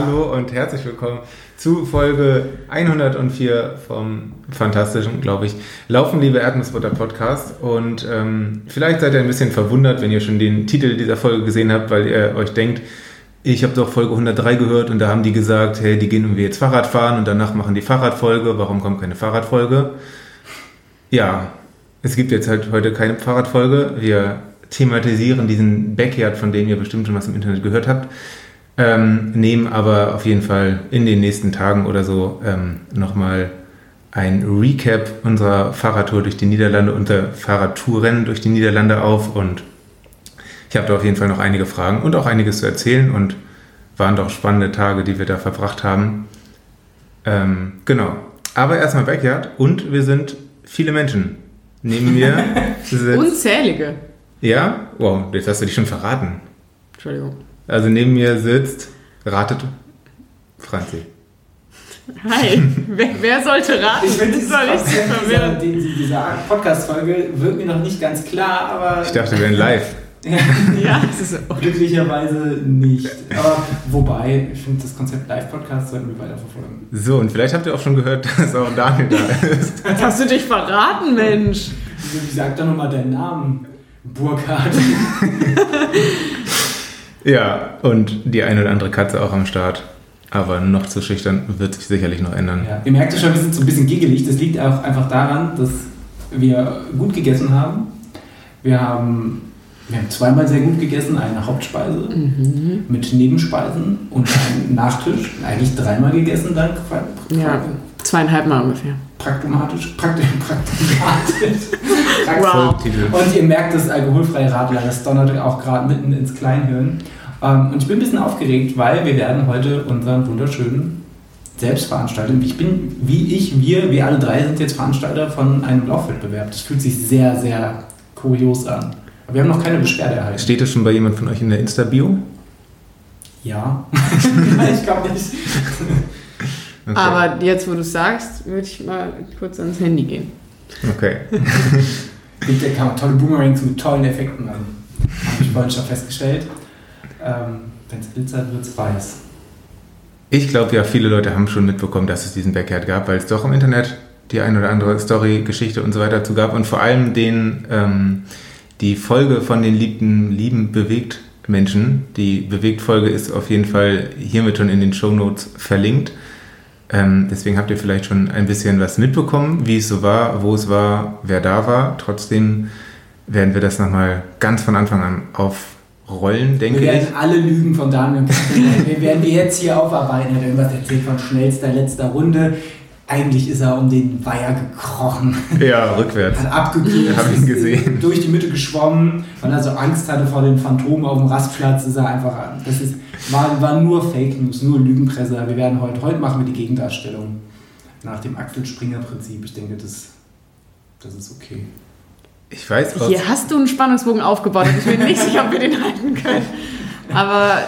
Hallo und herzlich willkommen zu Folge 104 vom fantastischen, glaube ich, Laufen, liebe Erdnussbutter Podcast. Und ähm, vielleicht seid ihr ein bisschen verwundert, wenn ihr schon den Titel dieser Folge gesehen habt, weil ihr euch denkt, ich habe doch Folge 103 gehört und da haben die gesagt, hey, die gehen irgendwie jetzt Fahrrad fahren und danach machen die Fahrradfolge. Warum kommt keine Fahrradfolge? Ja, es gibt jetzt halt heute keine Fahrradfolge. Wir thematisieren diesen Backyard, von dem ihr bestimmt schon was im Internet gehört habt. Ähm, nehmen aber auf jeden Fall in den nächsten Tagen oder so ähm, nochmal ein Recap unserer Fahrradtour durch die Niederlande und der Fahrradtouren durch die Niederlande auf und ich habe da auf jeden Fall noch einige Fragen und auch einiges zu erzählen und waren doch spannende Tage, die wir da verbracht haben. Ähm, genau. Aber erstmal Backyard und wir sind viele Menschen. Neben mir Unzählige. Ja? Wow, jetzt hast du dich schon verraten. Entschuldigung. Also neben mir sitzt, ratet, Franzi. Hi, wer, wer sollte raten? Ich finde, das dieser, dieser, dieser Podcast-Folge wird mir noch nicht ganz klar, aber... Ich dachte, wir wären live. ja, das ist glücklicherweise nicht. Aber wobei, ich finde, das Konzept Live-Podcast sollten wir weiterverfolgen. So, und vielleicht habt ihr auch schon gehört, dass auch Daniel da ist. Hast du dich verraten, Mensch? Wie sagt doch nochmal deinen Namen? Burkhard. ja, und die eine oder andere Katze auch am Start. Aber noch zu schüchtern wird sich sicherlich noch ändern. Ja, ihr merkt ja schon, wir sind so ein bisschen giggelig. Das liegt auch einfach daran, dass wir gut gegessen haben. Wir haben, wir haben zweimal sehr gut gegessen, eine Hauptspeise mhm. mit Nebenspeisen und einen Nachtisch. Eigentlich dreimal gegessen, dank Ja, zweieinhalb Mal ungefähr pragmatisch, praktisch, pragmatisch. wow. Und ihr merkt, das alkoholfreie Radler, das donnert auch gerade mitten ins Kleinhirn. Ähm, und ich bin ein bisschen aufgeregt, weil wir werden heute unseren wunderschönen Selbstveranstaltung. Ich bin, wie ich, wir, wir alle drei sind jetzt Veranstalter von einem Laufwettbewerb. Das fühlt sich sehr, sehr kurios an. Aber wir haben noch keine Beschwerde erhalten. Steht das schon bei jemand von euch in der Insta-Bio? Ja. ich glaube nicht. Okay. Aber jetzt, wo du es sagst, würde ich mal kurz ans Handy gehen. Okay. Gibt ja kann tolle Boomerangs mit tollen Effekten machen. Habe ich vorhin schon festgestellt. Ähm, Wenn es glitzert, wird es weiß. Ich glaube ja, viele Leute haben schon mitbekommen, dass es diesen Backyard gab, weil es doch im Internet die ein oder andere Story, Geschichte und so weiter dazu gab und vor allem den, ähm, die Folge von den lieben, lieben bewegt Menschen. Die Bewegt-Folge ist auf jeden Fall hiermit schon in den Show Notes verlinkt. Ähm, deswegen habt ihr vielleicht schon ein bisschen was mitbekommen, wie es so war, wo es war, wer da war. Trotzdem werden wir das nochmal ganz von Anfang an aufrollen, denke ich. Wir werden ich. alle Lügen von Daniel wir werden wir jetzt hier aufarbeiten. Er hat irgendwas erzählt von schnellster letzter Runde. Eigentlich ist er um den Weiher gekrochen. Ja, rückwärts. Hat abgekühlt. Hab ihn gesehen. Durch die Mitte geschwommen, weil er so Angst hatte vor den Phantomen auf dem Rastplatz. Ist er einfach. Das ist, war, war nur Fake News, nur Lügenpresse. Wir werden heute, heute machen wir die Gegendarstellung nach dem Axel Springer Prinzip. Ich denke, das, das ist okay. Ich weiß was. Hier hast du einen Spannungsbogen aufgebaut. Ich bin nicht sicher, ob wir den halten können. Aber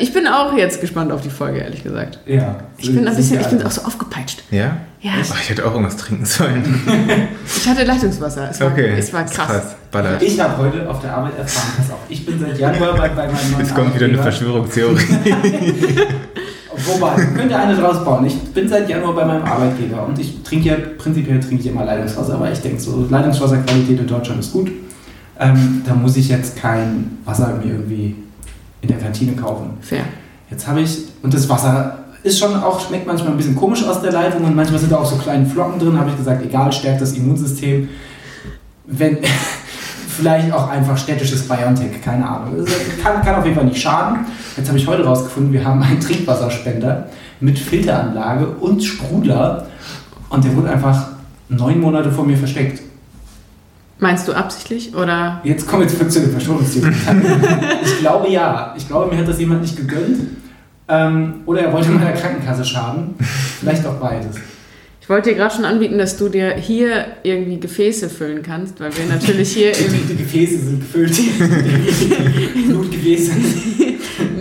ich bin auch jetzt gespannt auf die Folge, ehrlich gesagt. Ja. Ich bin ein bisschen, ich bin auch so aufgepeitscht. Ja? Ja. Oh, ich hätte auch irgendwas trinken sollen. ich hatte Leitungswasser. Es war, okay. es war krass. krass. Ballert. Ich habe heute auf der Arbeit erfahren, pass auf, ich bin seit Januar bei, bei meinem neuen Jetzt kommt wieder eine Verschwörungstheorie. Wobei, könnt ihr eine draus bauen. Ich bin seit Januar bei meinem Arbeitgeber und ich trinke ja, prinzipiell trinke ich immer Leitungswasser, aber ich denke so, Leitungswasserqualität in Deutschland ist gut. Ähm, da muss ich jetzt kein Wasser mir irgendwie in der Kantine kaufen. Fair. Jetzt habe ich, und das Wasser ist schon auch, schmeckt manchmal ein bisschen komisch aus der Leitung und manchmal sind da auch so kleine Flocken drin, habe ich gesagt, egal, stärkt das Immunsystem. Wenn, vielleicht auch einfach städtisches Biontech, keine Ahnung. Kann, kann auf jeden Fall nicht schaden. Jetzt habe ich heute rausgefunden, wir haben einen Trinkwasserspender mit Filteranlage und Sprudler und der wurde einfach neun Monate vor mir versteckt. Meinst du absichtlich oder? Jetzt kommen wir zu der Verschwörungstheorie. ich glaube ja. Ich glaube, mir hat das jemand nicht gegönnt. Ähm, oder er wollte meiner Krankenkasse schaden. Vielleicht auch beides. Ich wollte dir gerade schon anbieten, dass du dir hier irgendwie Gefäße füllen kannst, weil wir natürlich hier. die, die Gefäße sind gefüllt. Blutgefäße.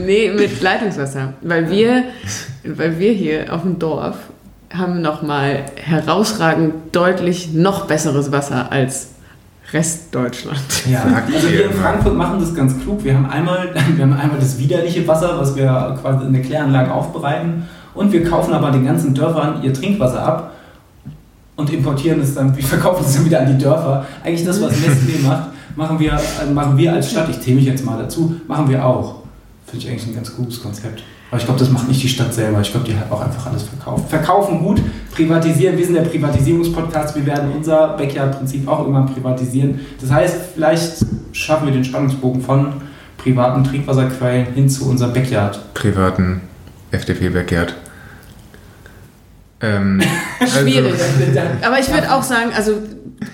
nee, mit Leitungswasser. Weil wir, weil wir hier auf dem Dorf haben nochmal herausragend deutlich noch besseres Wasser als Rest Deutschland. Ja, also wir in. Frankfurt machen das ganz klug. Wir haben einmal, wir haben einmal das widerliche Wasser, was wir quasi in der Kläranlage aufbereiten. Und wir kaufen aber den ganzen Dörfern ihr Trinkwasser ab und importieren es dann, wir verkaufen es dann wieder an die Dörfer. Eigentlich das, was Nestlé macht, machen wir, äh, machen wir als Stadt, ich zähle mich jetzt mal dazu, machen wir auch. Finde ich eigentlich ein ganz gutes Konzept. Aber ich glaube, das macht nicht die Stadt selber. Ich glaube, die hat auch einfach alles verkauft. Verkaufen gut, privatisieren. Wir sind der Privatisierungspodcast. Wir werden unser Backyard-Prinzip auch irgendwann privatisieren. Das heißt, vielleicht schaffen wir den Spannungsbogen von privaten Trinkwasserquellen hin zu unser Backyard. Privaten FDP-Backyard. Ähm, also- Schwierig. Aber ich würde auch sagen, also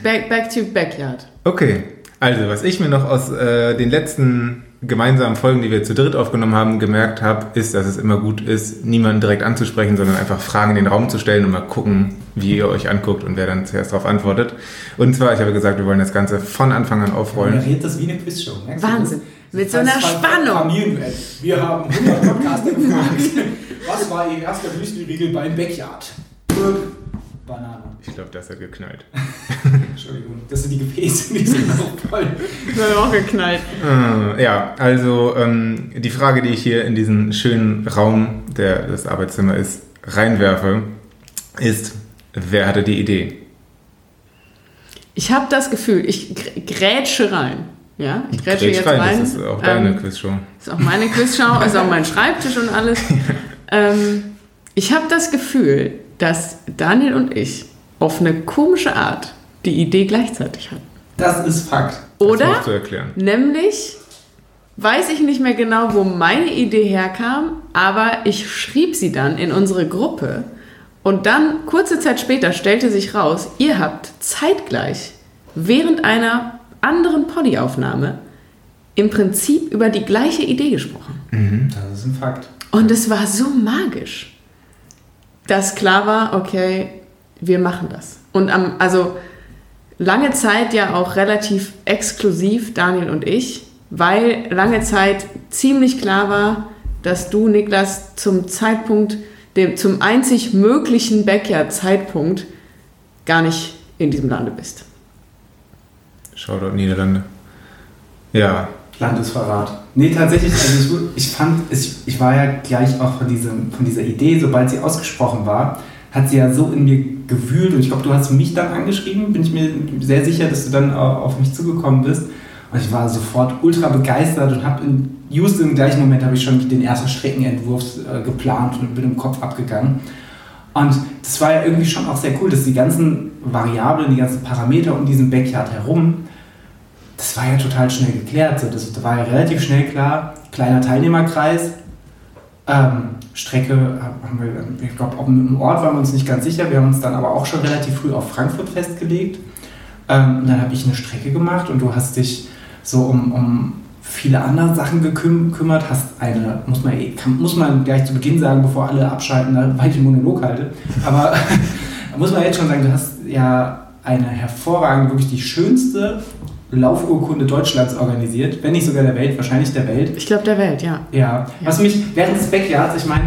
back, back to Backyard. Okay, also was ich mir noch aus äh, den letzten gemeinsamen Folgen, die wir zu dritt aufgenommen haben, gemerkt habe, ist, dass es immer gut ist, niemanden direkt anzusprechen, sondern einfach Fragen in den Raum zu stellen und mal gucken, wie ihr euch anguckt und wer dann zuerst darauf antwortet. Und zwar, ich habe gesagt, wir wollen das Ganze von Anfang an aufrollen. Moderiert das wie eine Quizshow. merkst du? Wahnsinn. Mit so einer Spannung. Familienduett. Wir haben 100 Podcaster gefragt. Was war Ihr erster Müsli-Riegel beim Backyard? Banane. Ich glaube, das hat geknallt. Entschuldigung, das sind die Gefäße, die sind so voll. Wir haben auch geknallt. Äh, ja, also ähm, die Frage, die ich hier in diesen schönen Raum, der das Arbeitszimmer ist, reinwerfe, ist, wer hatte die Idee? Ich habe das Gefühl, ich gr- grätsche rein. Ja, ich grätsche Grätsch jetzt rein, rein. Das ist auch deine Ähm, Quizshow. Ist auch meine Quizschau, ist auch mein Schreibtisch und alles. Ähm, ich habe das Gefühl, dass Daniel und ich auf eine komische Art die Idee gleichzeitig hatten. Das ist Fakt. Oder? Nämlich weiß ich nicht mehr genau, wo meine Idee herkam, aber ich schrieb sie dann in unsere Gruppe und dann kurze Zeit später stellte sich raus, ihr habt zeitgleich während einer anderen Poddy-Aufnahme im Prinzip über die gleiche Idee gesprochen. Das ist ein Fakt. Und es war so magisch, dass klar war, okay, wir machen das. Und am, also lange Zeit ja auch relativ exklusiv, Daniel und ich, weil lange Zeit ziemlich klar war, dass du, Niklas, zum Zeitpunkt, dem, zum einzig möglichen Backyard-Zeitpunkt gar nicht in diesem Lande bist. Shoutout Niederlande. Ja, Landesverrat. Nee, tatsächlich, also ich, fand, ich war ja gleich auch von, diesem, von dieser Idee, sobald sie ausgesprochen war, hat sie ja so in mir gewühlt und ich glaube, du hast mich dann angeschrieben, bin ich mir sehr sicher, dass du dann au- auf mich zugekommen bist. Und ich war sofort ultra begeistert und habe in just im gleichen Moment habe ich schon den ersten Streckenentwurf äh, geplant und bin im Kopf abgegangen. Und das war ja irgendwie schon auch sehr cool, dass die ganzen Variablen, die ganzen Parameter um diesen Backyard herum, das war ja total schnell geklärt. So, das, war ja relativ schnell klar. Kleiner Teilnehmerkreis. Ähm, Strecke haben wir, ich glaube, auch im Ort waren wir uns nicht ganz sicher. Wir haben uns dann aber auch schon relativ früh auf Frankfurt festgelegt. Ähm, und dann habe ich eine Strecke gemacht und du hast dich so um, um viele andere Sachen geküm- gekümmert. Hast eine, muss man, kann, muss man gleich zu Beginn sagen, bevor alle abschalten, da weil ich den Monolog halte. Aber muss man jetzt schon sagen, du hast ja eine hervorragende, wirklich die schönste Laufurkunde Deutschlands organisiert, wenn nicht sogar der Welt, wahrscheinlich der Welt. Ich glaube, der Welt, ja. Ja, was mich während des Backyards, ich meine,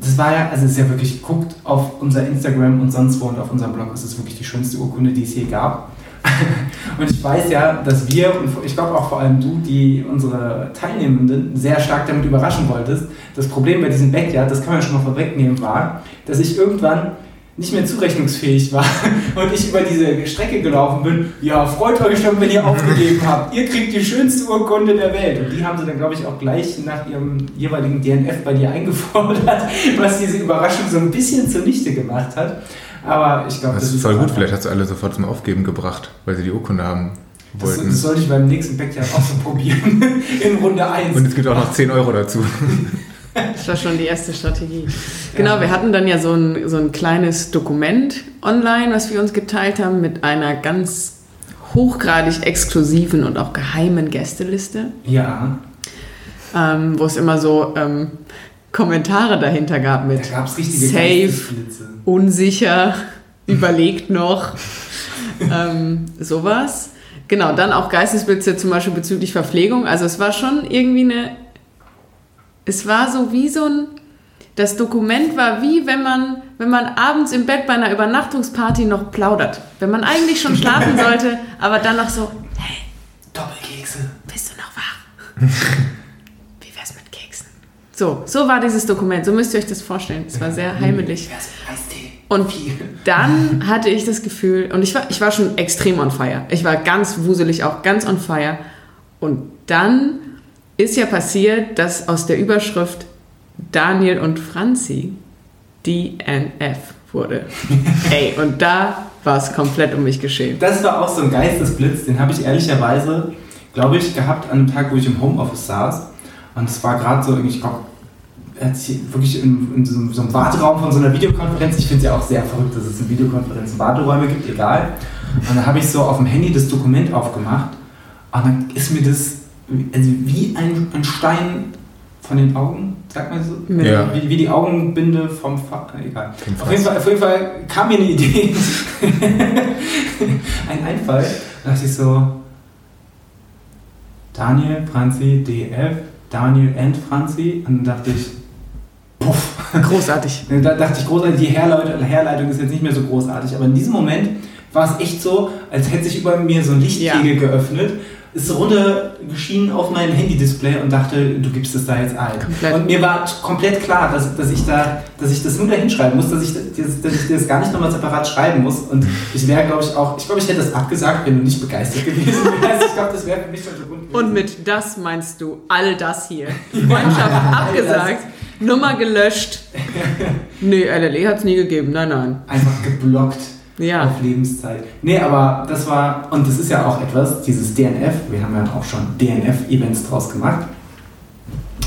das war ja, also es ist ja wirklich, guckt auf unser Instagram und sonst wo und auf unserem Blog, es ist wirklich die schönste Urkunde, die es je gab. und ich weiß ja, dass wir, und ich glaube auch vor allem du, die unsere Teilnehmenden sehr stark damit überraschen wolltest. Das Problem bei diesem Backyard, das kann man schon mal vorwegnehmen, war, dass ich irgendwann nicht mehr zurechnungsfähig war und ich über diese Strecke gelaufen bin. Ja, freut euch schon, wenn ihr aufgegeben habt. Ihr kriegt die schönste Urkunde der Welt. Und die haben sie dann, glaube ich, auch gleich nach ihrem jeweiligen DNF bei dir eingefordert, was diese Überraschung so ein bisschen zunichte gemacht hat. Aber ich glaube, das ist voll gut. Vielleicht hast du alle sofort zum Aufgeben gebracht, weil sie die Urkunde haben Das, wollten. das sollte ich beim nächsten Backyard auch so probieren. In Runde 1. Und es gibt auch noch 10 Euro dazu. Das war schon die erste Strategie. Genau, wir hatten dann ja so ein, so ein kleines Dokument online, was wir uns geteilt haben mit einer ganz hochgradig exklusiven und auch geheimen Gästeliste, ja, ähm, wo es immer so ähm, Kommentare dahinter gab da mit richtige Safe. Unsicher, überlegt noch, ähm, sowas. Genau, dann auch Geistesblitze zum Beispiel bezüglich Verpflegung. Also es war schon irgendwie eine, es war so wie so ein, Das Dokument war wie wenn man, wenn man abends im Bett bei einer Übernachtungsparty noch plaudert. Wenn man eigentlich schon schlafen sollte, aber dann noch so, hey, Doppelkekse. bist du noch wach? Wie wär's mit Keksen? So, so war dieses Dokument. So müsst ihr euch das vorstellen. Es war sehr heimelig. Und dann hatte ich das Gefühl, und ich war, ich war schon extrem on fire. Ich war ganz wuselig, auch ganz on fire. Und dann ist ja passiert, dass aus der Überschrift Daniel und Franzi DNF wurde. Ey, und da war es komplett um mich geschehen. Das war auch so ein Geistesblitz, den habe ich ehrlicherweise, glaube ich, gehabt an einem Tag, wo ich im Homeoffice saß. Und es war gerade so, ich glaube, wirklich in, in so, einem- so einem Warteraum von so einer Videokonferenz. Ich finde es ja auch sehr verrückt, dass es in Videokonferenzen Warteräume gibt, egal. Und dann habe ich so auf dem Handy das Dokument aufgemacht und dann ist mir das also wie ein, ein Stein von den Augen, sagt man so? Ja. Wie, wie die Augenbinde vom Fa egal. Vom Auf jeden, Fall, auf jeden Fall kam mir eine Idee, ein Einfall. Da dachte ich so, Daniel, Franzi, DF, Daniel and Franzi. Und dann dachte ich, puff. Großartig. Da dachte ich großartig, die Herleitung, Herleitung ist jetzt nicht mehr so großartig. Aber in diesem Moment war es echt so, als hätte sich über mir so ein Lichtkegel geöffnet. Ist runtergeschienen auf mein Handy-Display und dachte, du gibst es da jetzt ein. Komplett. Und mir war komplett klar, dass, dass, ich da, dass ich das nur da hinschreiben muss, dass ich, das, dass ich das gar nicht nochmal separat schreiben muss. Und ich wäre, glaube ich, auch, ich glaube, ich hätte das abgesagt, wenn du nicht begeistert gewesen wärst. Ich glaube, das wäre für mich schon so gut. Und mit das meinst du all das hier. Freundschaft abgesagt, Nummer gelöscht. Nee, LLE hat es nie gegeben. Nein, nein. einfach geblockt. Ja. auf Lebenszeit. Nee, aber das war, und das ist ja auch etwas, dieses DNF, wir haben ja auch schon DNF-Events draus gemacht,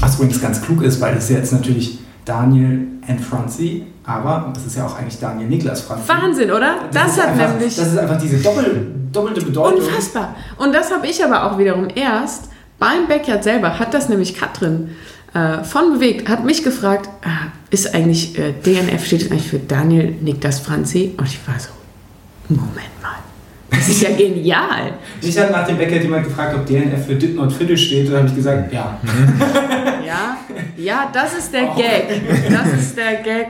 was übrigens ganz klug ist, weil das ist jetzt natürlich Daniel and Franzi, aber das ist ja auch eigentlich Daniel Niklas Franzi. Wahnsinn, oder? Das, ist hat einfach, nämlich. Das ist einfach diese doppel, doppelte Bedeutung. Unfassbar. Und das habe ich aber auch wiederum erst beim Backyard selber, hat das nämlich Katrin äh, von Bewegt, hat mich gefragt, ah, ist eigentlich äh, DNF, steht das eigentlich für Daniel Niklas Franzi? Und ich war so, Moment mal. Das ist ja genial. Ich habe nach dem Bäcker jemand gefragt, ob DNF für Did Not Viertel steht, und da habe ich gesagt, ja. Ja, ja, das ist der Gag. Das ist der Gag.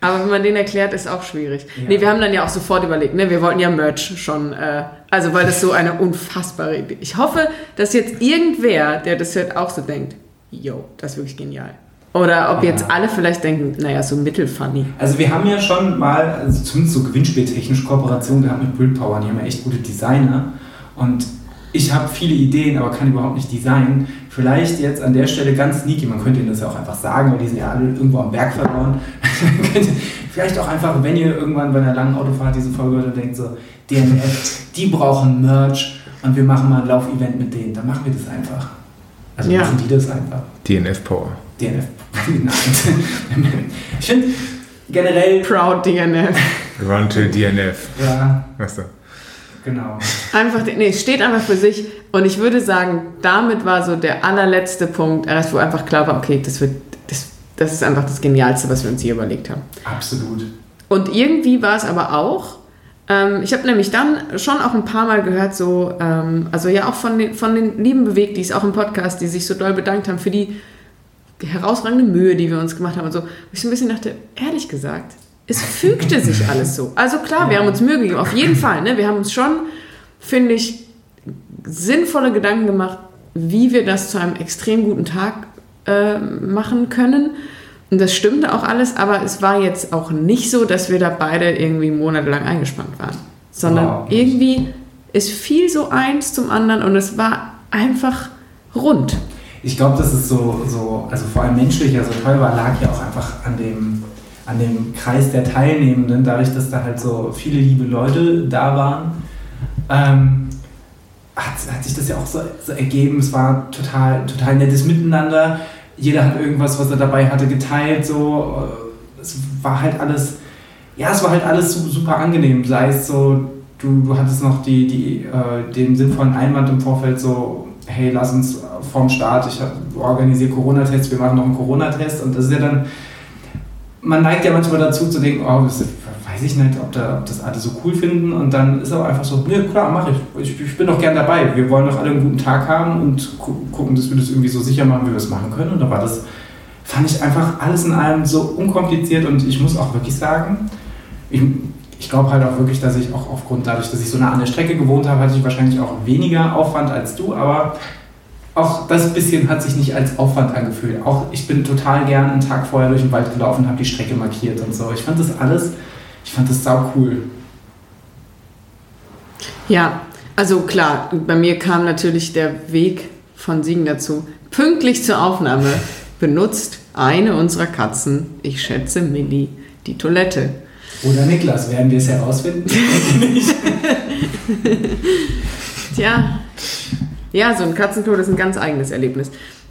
Aber wenn man den erklärt, ist auch schwierig. Ja. Nee, wir haben dann ja auch sofort überlegt, ne? wir wollten ja Merch schon, äh, also weil das so eine unfassbare Idee Ich hoffe, dass jetzt irgendwer, der das hört, auch so denkt, yo, das ist wirklich genial. Oder ob jetzt alle vielleicht denken, naja, so mittelfunny. Also wir haben ja schon mal, also zumindest so gewinnspieltechnisch Kooperation gehabt mit Buildpower. Die haben ja echt gute Designer. Und ich habe viele Ideen, aber kann überhaupt nicht designen. Vielleicht jetzt an der Stelle ganz sneaky, man könnte ihnen das ja auch einfach sagen, weil die sind ja alle irgendwo am Berg verloren. Vielleicht auch einfach, wenn ihr irgendwann bei einer langen Autofahrt diese Folge hört und denkt so, DNF, die brauchen Merch und wir machen mal ein Laufevent mit denen, dann machen wir das einfach. Also Ja. machen die das einfach. DNF Power. DNF. Nein. ich finde generell, Proud DNF. Run to DNF. ja, Weißt du? genau. Einfach, nee, es steht einfach für sich. Und ich würde sagen, damit war so der allerletzte Punkt, erst wo einfach klar war, okay, das wird, das, das ist einfach das Genialste, was wir uns hier überlegt haben. Absolut. Und irgendwie war es aber auch, ähm, ich habe nämlich dann schon auch ein paar Mal gehört, so, ähm, also ja auch von den, von den lieben Bewegtis, auch im Podcast, die sich so doll bedankt haben für die herausragende Mühe, die wir uns gemacht haben und so. Wo ich so ein bisschen dachte, ehrlich gesagt, es fügte sich alles so. Also klar, wir haben uns Mühe gegeben, auf jeden Fall. Ne? Wir haben uns schon, finde ich, sinnvolle Gedanken gemacht, wie wir das zu einem extrem guten Tag äh, machen können. Und das stimmte auch alles, aber es war jetzt auch nicht so, dass wir da beide irgendwie monatelang eingespannt waren. Sondern Wow. irgendwie, es fiel so eins zum anderen und es war einfach rund. Ich glaube, das ist so, so, also vor allem menschlich, also toll war, lag ja auch einfach an dem, an dem Kreis der Teilnehmenden, dadurch, dass da halt so viele liebe Leute da waren. Ähm, hat, hat sich das ja auch so, so ergeben. Es war total, total nettes Miteinander. Jeder hat irgendwas, was er dabei hatte, geteilt. So. Es war halt alles, ja, es war halt alles su- super angenehm. Sei es so, du, du hattest noch die, die, äh, den sinnvollen Einwand im Vorfeld so, hey, lass uns vorm Start, ich organisiere Corona-Tests, wir machen noch einen Corona-Test. Und das ist ja dann, man neigt ja manchmal dazu zu denken, oh, das weiß ich nicht, ob, da, ob das alle so cool finden. Und dann ist aber einfach so, nee, klar, mache ich. ich. Ich bin doch gern dabei. Wir wollen doch alle einen guten Tag haben und gu gucken, dass wir das irgendwie so sicher machen, wie wir es machen können. Und da war das fand ich einfach alles in allem so unkompliziert und ich muss auch wirklich sagen, ich, ich glaube halt auch wirklich, dass ich auch aufgrund dadurch, dass ich so nah an der Strecke gewohnt habe, hatte ich wahrscheinlich auch weniger Aufwand als du, aber auch das bisschen hat sich nicht als Aufwand angefühlt. Auch ich bin total gern einen Tag vorher durch den Wald gelaufen und habe die Strecke markiert und so. Ich fand das alles, ich fand das sau cool. Ja, also klar, bei mir kam natürlich der Weg von Siegen dazu. Pünktlich zur Aufnahme benutzt eine unserer Katzen, ich schätze Millie, die Toilette. Oder Niklas, werden wir es herausfinden? Tja, ja, so ein Katzentod ist ein ganz eigenes Erlebnis.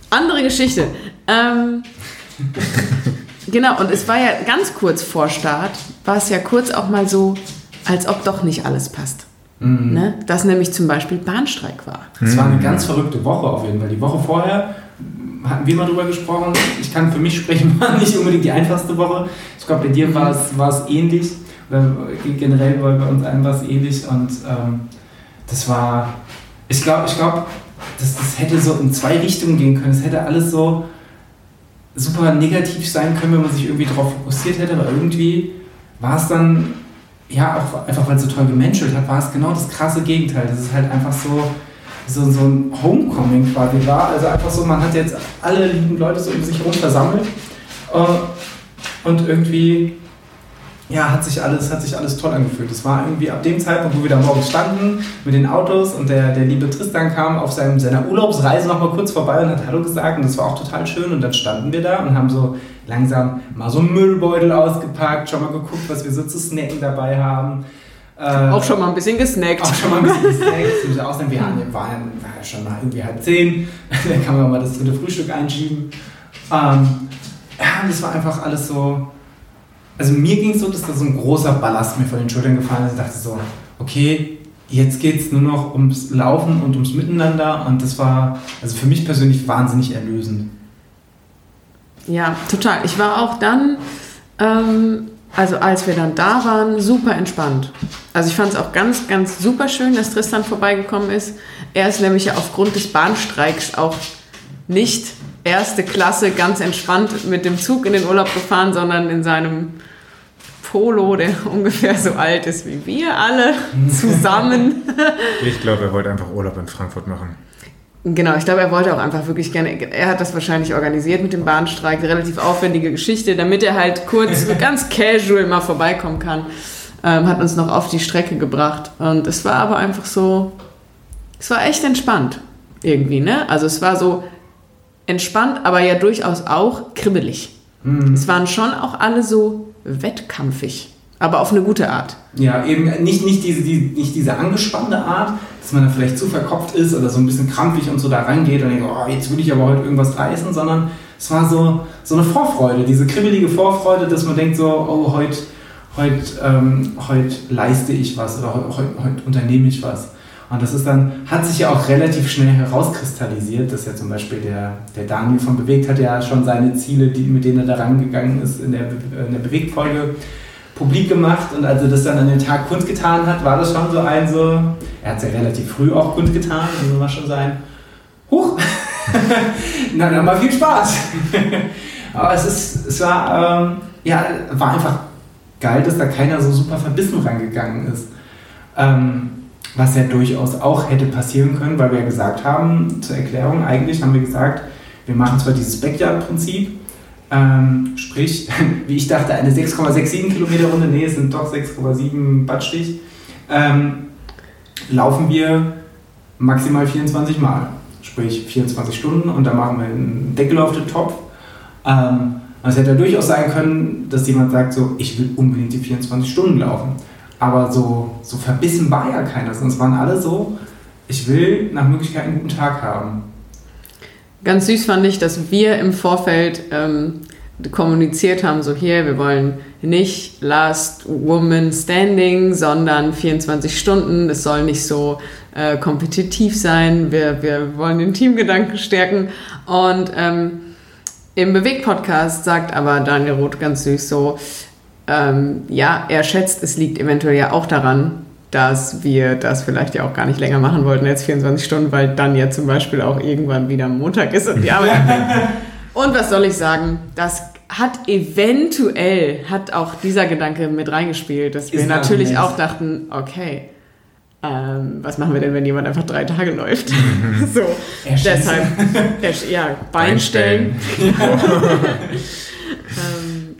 Andere Geschichte. Ähm, genau, und es war ja ganz kurz vor Start, war es ja kurz auch mal so, als ob doch nicht alles passt. Mhm. Ne? Dass nämlich zum Beispiel Bahnstreik war. Es war eine ganz verrückte Woche auf jeden Fall. Die Woche vorher hatten wir mal drüber gesprochen. Ich kann für mich sprechen, war nicht unbedingt die einfachste Woche. Ich glaube, bei dir war es, war es ähnlich. Oder generell bei uns allen war es ähnlich. Und ähm, das war, ich glaube, ich glaube, das, das hätte so in zwei Richtungen gehen können. Es hätte alles so super negativ sein können, wenn man sich irgendwie darauf fokussiert hätte. Aber irgendwie war es dann, ja, auch einfach weil es so toll gemenschelt hat, war es genau das krasse Gegenteil. Das ist halt einfach so so, so ein Homecoming quasi war. Also einfach so, man hat jetzt alle lieben Leute so um sich herum versammelt äh, und irgendwie ja, hat sich alles, hat sich alles toll angefühlt. Es war irgendwie ab dem Zeitpunkt, wo wir da morgens standen mit den Autos und der, der liebe Tristan kam auf seinem, seiner Urlaubsreise noch mal kurz vorbei und hat Hallo gesagt und das war auch total schön und dann standen wir da und haben so langsam mal so einen Müllbeutel ausgepackt, schon mal geguckt, was wir so zu snacken dabei haben. Äh, auch schon mal ein bisschen gesnackt. Auch schon mal ein bisschen gesnackt. Muss auch sagen, wir waren, ja schon mal irgendwie halb zehn. da kann man mal das dritte Frühstück einschieben. Ähm, ja, das war einfach alles so. Also mir ging es so, dass da so ein großer Ballast mir von den Schultern gefallen ist. Ich dachte so, okay, jetzt geht es nur noch ums Laufen und ums Miteinander. Und das war also für mich persönlich wahnsinnig erlösend. Ja, total. Ich war auch dann ähm, also als wir dann da waren, super entspannt. Also ich fand es auch ganz, ganz super schön, dass Tristan vorbeigekommen ist. Er ist nämlich ja aufgrund des Bahnstreiks auch nicht erste Klasse ganz entspannt mit dem Zug in den Urlaub gefahren, sondern in seinem Polo, der ungefähr so alt ist wie wir alle zusammen. Ich glaube, er wollte einfach Urlaub in Frankfurt machen. Genau, ich glaube, er wollte auch einfach wirklich gerne, er hat das wahrscheinlich organisiert mit dem Bahnstreik, eine relativ aufwendige Geschichte, damit er halt kurz, ganz casual mal vorbeikommen kann. Ähm, hat uns noch auf die Strecke gebracht. Und es war aber einfach so, es war echt entspannt irgendwie, ne? Also es war so entspannt, aber ja durchaus auch kribbelig. Mhm. Es waren schon auch alle so wettkampfig aber auf eine gute Art. Ja, eben nicht, nicht, diese, die, nicht diese angespannte Art, dass man da vielleicht zu verkopft ist oder so ein bisschen krampfig und so da rangeht und denkt, oh, jetzt will ich aber heute irgendwas reißen, sondern es war so, so eine Vorfreude, diese kribbelige Vorfreude, dass man denkt so, oh, heute heut, ähm, heut leiste ich was oder heute heut unternehme ich was. Und das ist dann, hat sich ja auch relativ schnell herauskristallisiert, dass ja zum Beispiel der, der Daniel von Bewegt hat ja schon seine Ziele, die, mit denen er da rangegangen ist in der, in der Bewegt-Folge, publik gemacht und als er das dann an den Tag kundgetan hat, war das schon so ein so, er hat es ja relativ früh auch kundgetan, also war schon sein, huch, na dann mal viel Spaß. Aber es ist, es war, ähm, ja, war einfach geil, dass da keiner so super verbissen rangegangen ist. Ähm, was ja durchaus auch hätte passieren können, weil wir ja gesagt haben, zur Erklärung, eigentlich haben wir gesagt, wir machen zwar dieses Backyard-Prinzip, ähm, sprich, wie ich dachte, eine 6,67 Kilometer Runde, nee, es sind doch 6,7 Badstich, ähm, laufen wir maximal 24 Mal. Sprich 24 Stunden und da machen wir einen Deckel auf den Topf. Ähm, es hätte durchaus sein können, dass jemand sagt, so, ich will unbedingt die 24 Stunden laufen. Aber so, so verbissen war ja keiner, sonst waren alle so, ich will nach Möglichkeit einen guten Tag haben. Ganz süß fand ich, dass wir im Vorfeld ähm, kommuniziert haben, so hier, wir wollen nicht Last Woman Standing, sondern 24 Stunden. Es soll nicht so äh, kompetitiv sein. Wir, wir wollen den Teamgedanken stärken. Und ähm, im Beweg-Podcast sagt aber Daniel Roth ganz süß so, ähm, ja, er schätzt, es liegt eventuell ja auch daran, dass wir das vielleicht ja auch gar nicht länger machen wollten als 24 Stunden, weil dann ja zum Beispiel auch irgendwann wieder Montag ist und die Arbeit Und was soll ich sagen? Das hat eventuell, hat auch dieser Gedanke mit reingespielt, dass wir Ist natürlich auch dachten, okay, ähm, was machen wir denn, wenn jemand einfach drei Tage läuft? so, Erschießen. deshalb, ja, Beinstellen. Ähm,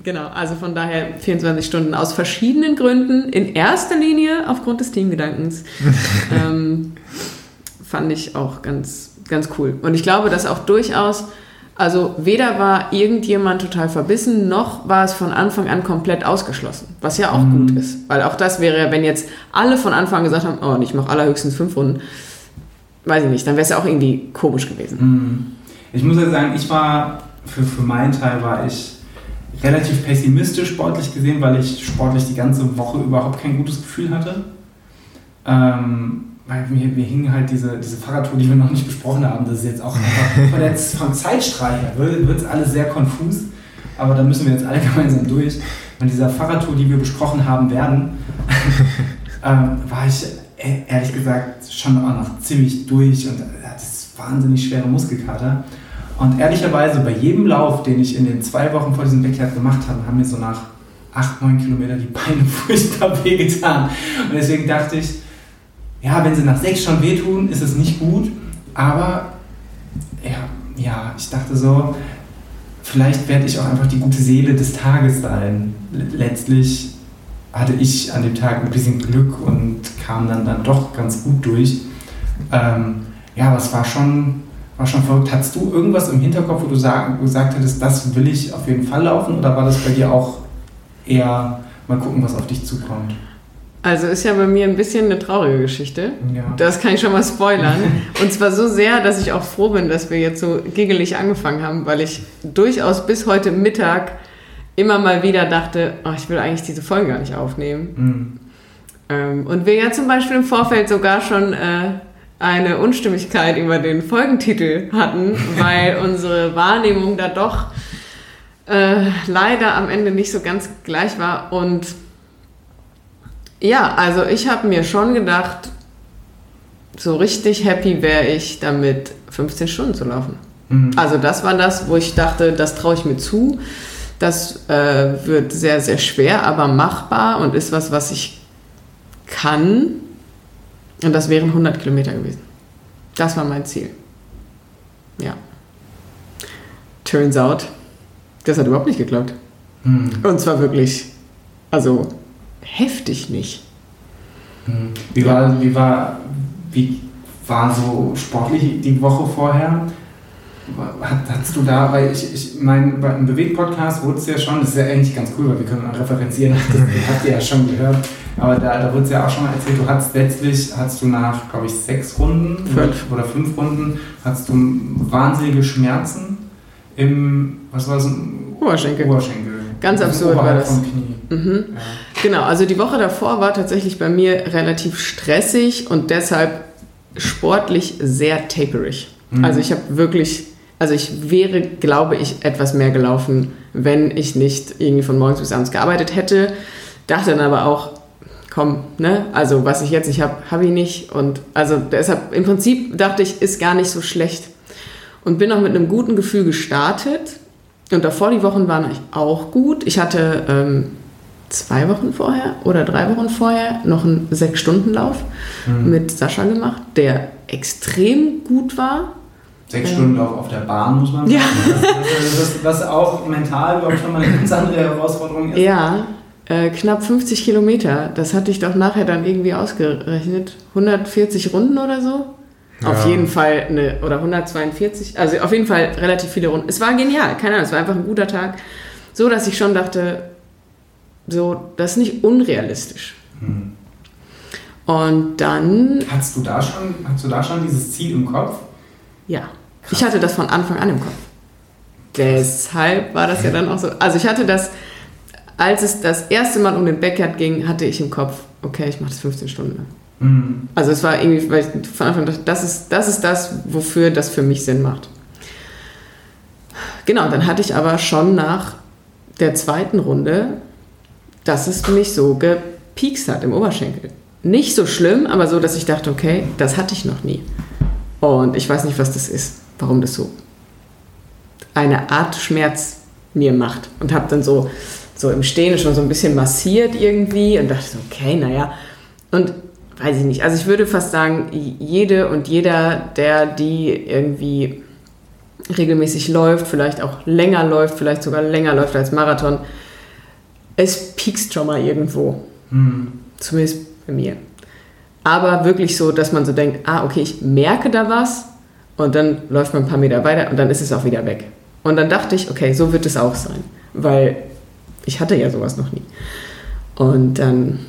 genau, also von daher 24 Stunden aus verschiedenen Gründen. In erster Linie aufgrund des Teamgedankens. ähm, fand ich auch ganz, ganz cool. Und ich glaube, dass auch durchaus, also weder war irgendjemand total verbissen, noch war es von Anfang an komplett ausgeschlossen. Was ja auch gut ist. Weil auch das wäre, ja, wenn jetzt alle von Anfang an gesagt haben, oh, und ich mache allerhöchstens fünf Runden, weiß ich nicht, dann wäre es ja auch irgendwie komisch gewesen. Mhm. Ich muss ja sagen, ich war, für, für meinen Teil war ich relativ pessimistisch sportlich gesehen, weil ich sportlich die ganze Woche überhaupt kein gutes Gefühl hatte. Ähm, weil mir, mir hing halt diese, diese Fahrradtour, die wir noch nicht besprochen haben, das ist jetzt auch einfach von der, vom Zeitstrahl her, wird es alles sehr konfus, aber da müssen wir jetzt alle gemeinsam durch. Von dieser Fahrradtour, die wir besprochen haben werden, ähm, war ich e- ehrlich gesagt schon auch noch ziemlich durch und hatte das wahnsinnig schwere Muskelkater. Und ehrlicherweise bei jedem Lauf, den ich in den zwei Wochen vor diesem Backyard gemacht habe, haben mir so nach acht, neun Kilometern die Beine furchtbar wehgetan. Und deswegen dachte ich, ja, wenn sie nach sechs schon wehtun, ist es nicht gut. Aber ja, ja ich dachte so, vielleicht werde ich auch einfach die gute Seele des Tages sein. Letztlich hatte ich an dem Tag ein bisschen Glück und kam dann, dann doch ganz gut durch. Ähm, ja, aber es war schon, war schon verrückt. Hattest du irgendwas im Hinterkopf, wo du sagen, gesagt hättest, das will ich auf jeden Fall laufen? Oder war das bei dir auch eher mal gucken, was auf dich zukommt? Also ist ja bei mir ein bisschen eine traurige Geschichte. Ja. Das kann ich schon mal spoilern. Und zwar so sehr, dass ich auch froh bin, dass wir jetzt so giggelig angefangen haben, weil ich durchaus bis heute Mittag immer mal wieder dachte, oh, ich will eigentlich diese Folge gar nicht aufnehmen. Mhm. Ähm, und wir ja zum Beispiel im Vorfeld sogar schon äh, eine Unstimmigkeit über den Folgentitel hatten, weil unsere Wahrnehmung da doch äh, leider am Ende nicht so ganz gleich war. Und ja, also ich habe mir schon gedacht, so richtig happy wäre ich damit, 15 Stunden zu laufen. Mhm. Also das war das, wo ich dachte, das traue ich mir zu. Das äh, wird sehr, sehr schwer, aber machbar und ist was, was ich kann. Und das wären 100 Kilometer gewesen. Das war mein Ziel. Ja. Turns out, das hat überhaupt nicht geklappt. Mhm. Und zwar wirklich, also heftig nicht. Mhm. Wie war, wie war, wie war so sportlich die Woche vorher? Hat, hattest du da, weil ich, ich meine, beim Bewegt-Podcast wurde es ja schon, das ist ja eigentlich ganz cool, weil wir können referenzieren, das habt ihr ja schon gehört, aber da, da wurde es ja auch schon mal erzählt, du hattest letztlich, hast du nach, glaube ich, sechs Runden Fünf. oder fünf Runden, hattest du wahnsinnige Schmerzen im, was war es, Oberschenkel. Oberschenkel. Ganz absurd war das. Mhm. Ja. Genau, also die Woche davor war tatsächlich bei mir relativ stressig und deshalb sportlich sehr taperig. Mhm. Also ich habe wirklich, also ich wäre, glaube ich, etwas mehr gelaufen, wenn ich nicht irgendwie von morgens bis abends gearbeitet hätte. Dachte dann aber auch, komm, ne, also was ich jetzt nicht habe, habe ich nicht. Und also deshalb, im Prinzip dachte ich, ist gar nicht so schlecht. Und bin auch mit einem guten Gefühl gestartet. Und davor die Wochen waren auch gut. Ich hatte ähm, zwei Wochen vorher oder drei Wochen vorher noch einen Sechs-Stunden-Lauf Mhm. mit Sascha gemacht, der extrem gut war. Sechs Ja. Stunden Lauf auf der Bahn, muss man sagen. Ja. Das, das, was auch mental, glaube ich, nochmal eine ganz andere Herausforderung ist. Ja, äh, knapp 50 Kilometer. Das hatte ich doch nachher dann irgendwie ausgerechnet. 140 Runden oder so? Auf Ja. jeden Fall eine, oder 142, also auf jeden Fall relativ viele Runden. Es war genial, keine Ahnung, es war einfach ein guter Tag. So, dass ich schon dachte, so, das ist nicht unrealistisch. Hm. Und dann, Hattest du da schon, hast du da schon dieses Ziel im Kopf? ja, ich hatte das von Anfang an im Kopf. Deshalb war das ja dann auch so. Also ich hatte das, als es das erste Mal um den Backyard ging, hatte ich im Kopf, okay, ich mache das 15 Stunden lang. Hm. Also es war irgendwie, weil ich von Anfang an dachte, das ist, das ist das, wofür das für mich Sinn macht. Genau, dann hatte ich aber schon nach der zweiten Runde, dass es mich so gepiekst hat im Oberschenkel. Nicht so schlimm, aber so, dass ich dachte, okay, das hatte ich noch nie. Und ich weiß nicht, was das ist, warum das so eine Art Schmerz mir macht. Und habe dann so, so im Stehen schon so ein bisschen massiert irgendwie und dachte, so, okay, naja. Und weiß ich nicht. Also ich würde fast sagen, jede und jeder, der die irgendwie regelmäßig läuft, vielleicht auch länger läuft, vielleicht sogar länger läuft als Marathon, es piekst schon mal irgendwo. Mhm. Zumindest bei mir. Aber wirklich so, dass man so denkt, ah, okay, ich merke da was und dann läuft man ein paar Meter weiter und dann ist es auch wieder weg. Und dann dachte ich, okay, so wird es auch sein, weil ich hatte ja sowas noch nie. Und dann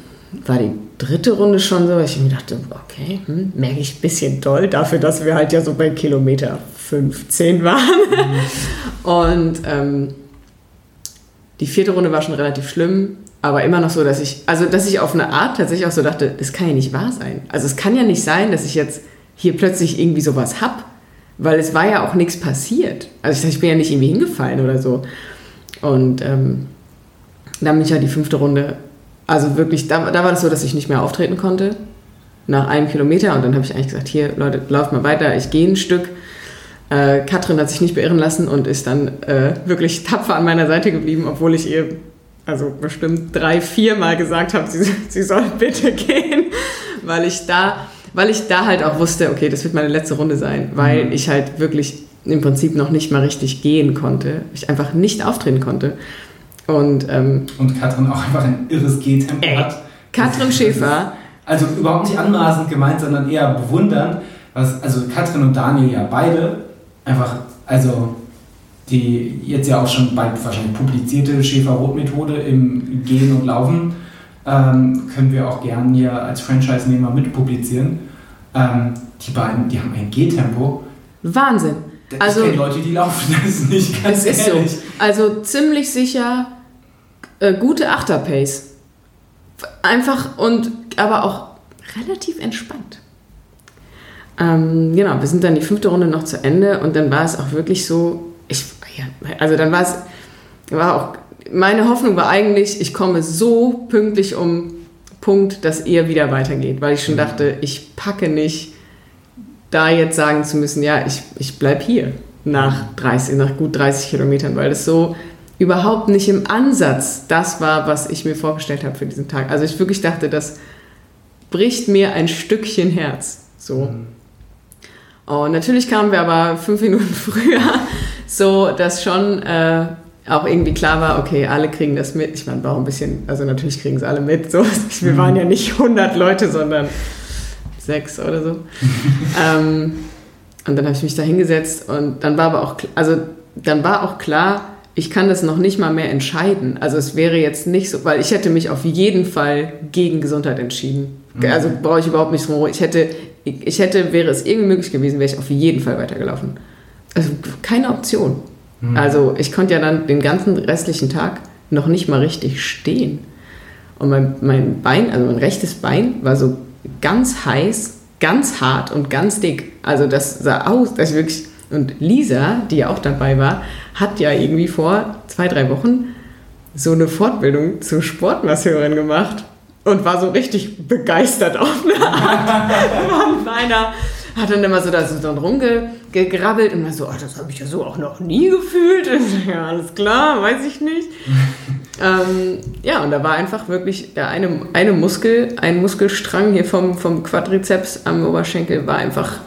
war die dritte Runde schon so, ich mir dachte, okay, hm, merke ich ein bisschen doll dafür, dass wir halt ja so bei Kilometer 15 waren. Mhm. Und ähm, die vierte Runde war schon relativ schlimm, aber immer noch so, dass ich, also dass ich auf eine Art tatsächlich auch so dachte, das kann ja nicht wahr sein. Also es kann ja nicht sein, dass ich jetzt hier plötzlich irgendwie sowas hab, weil es war ja auch nichts passiert. Also ich, ich bin ja nicht irgendwie hingefallen oder so. Und ähm, dann bin ich ja die fünfte Runde, also wirklich, da, da war das so, dass ich nicht mehr auftreten konnte nach einem Kilometer. Und dann habe ich eigentlich gesagt, hier Leute, lauft mal weiter, ich gehe ein Stück. Äh, Katrin hat sich nicht beirren lassen und ist dann äh, wirklich tapfer an meiner Seite geblieben, obwohl ich ihr also bestimmt drei, vier Mal gesagt habe, sie, sie soll bitte gehen, weil ich da, weil ich da halt auch wusste, okay, das wird meine letzte Runde sein, weil mhm. ich halt wirklich im Prinzip noch nicht mal richtig gehen konnte, ich einfach nicht auftreten konnte. Und, ähm, und Katrin auch einfach ein irres Gehtempo hat. Katrin Schäfer. Also überhaupt nicht anmaßend gemeint, sondern eher bewundernd. Was, also Katrin und Daniel ja beide einfach, also die jetzt ja auch schon bald wahrscheinlich publizierte Schäfer-Rot-Methode im Gehen und Laufen ähm, können wir auch gern hier als Franchise-Nehmer mitpublizieren. Ähm, die beiden, die haben ein Gehtempo. Wahnsinn. Also, ich kenne Leute, die laufen das nicht ganz es ehrlich. Ist so. Also ziemlich sicher äh, gute Achterpace. Einfach und aber auch relativ entspannt. Ähm, genau, wir sind dann die fünfte Runde noch zu Ende und dann war es auch wirklich so, ich, ja, also dann war es, war auch, meine Hoffnung war eigentlich, ich komme so pünktlich um Punkt, dass ihr wieder weitergeht, weil ich schon mhm. dachte, ich packe nicht, da jetzt sagen zu müssen, ja, ich, ich bleib hier nach 30, nach gut 30 Kilometern, weil das so überhaupt nicht im Ansatz das war, was ich mir vorgestellt habe für diesen Tag. Also ich wirklich dachte, das bricht mir ein Stückchen Herz. So. Mhm. Und natürlich kamen wir aber fünf Minuten früher, so dass schon äh, auch irgendwie klar war, okay, alle kriegen das mit. Ich meine, war auch ein bisschen, also natürlich kriegen es alle mit. So. Wir waren ja nicht 100 Leute, sondern sechs oder so. ähm, und dann habe ich mich da hingesetzt und dann war aber auch, also dann war auch klar, ich kann das noch nicht mal mehr entscheiden. Also es wäre jetzt nicht so, weil ich hätte mich auf jeden Fall gegen Gesundheit entschieden. Mhm. Also brauche ich überhaupt nicht drum. Ich hätte ich hätte, wäre es irgendwie möglich gewesen, wäre ich auf jeden Fall weitergelaufen. Also keine Option. Mhm. Also ich konnte ja dann den ganzen restlichen Tag noch nicht mal richtig stehen. Und mein, mein Bein, also mein rechtes Bein, war so ganz heiß, ganz hart und ganz dick. Also das sah aus, dass ich wirklich. Und Lisa, die ja auch dabei war, hat ja irgendwie vor zwei, drei Wochen so eine Fortbildung zur Sportmasseurin gemacht und war so richtig begeistert auf eine Art. war ein feiner, hat dann immer so da so dann rumgegrabbelt und war so, ach, das habe ich ja so auch noch nie gefühlt. ja, alles klar, weiß ich nicht. ähm, ja, und da war einfach wirklich der eine, eine Muskel, ein Muskelstrang hier vom, vom Quadrizeps am Oberschenkel war einfach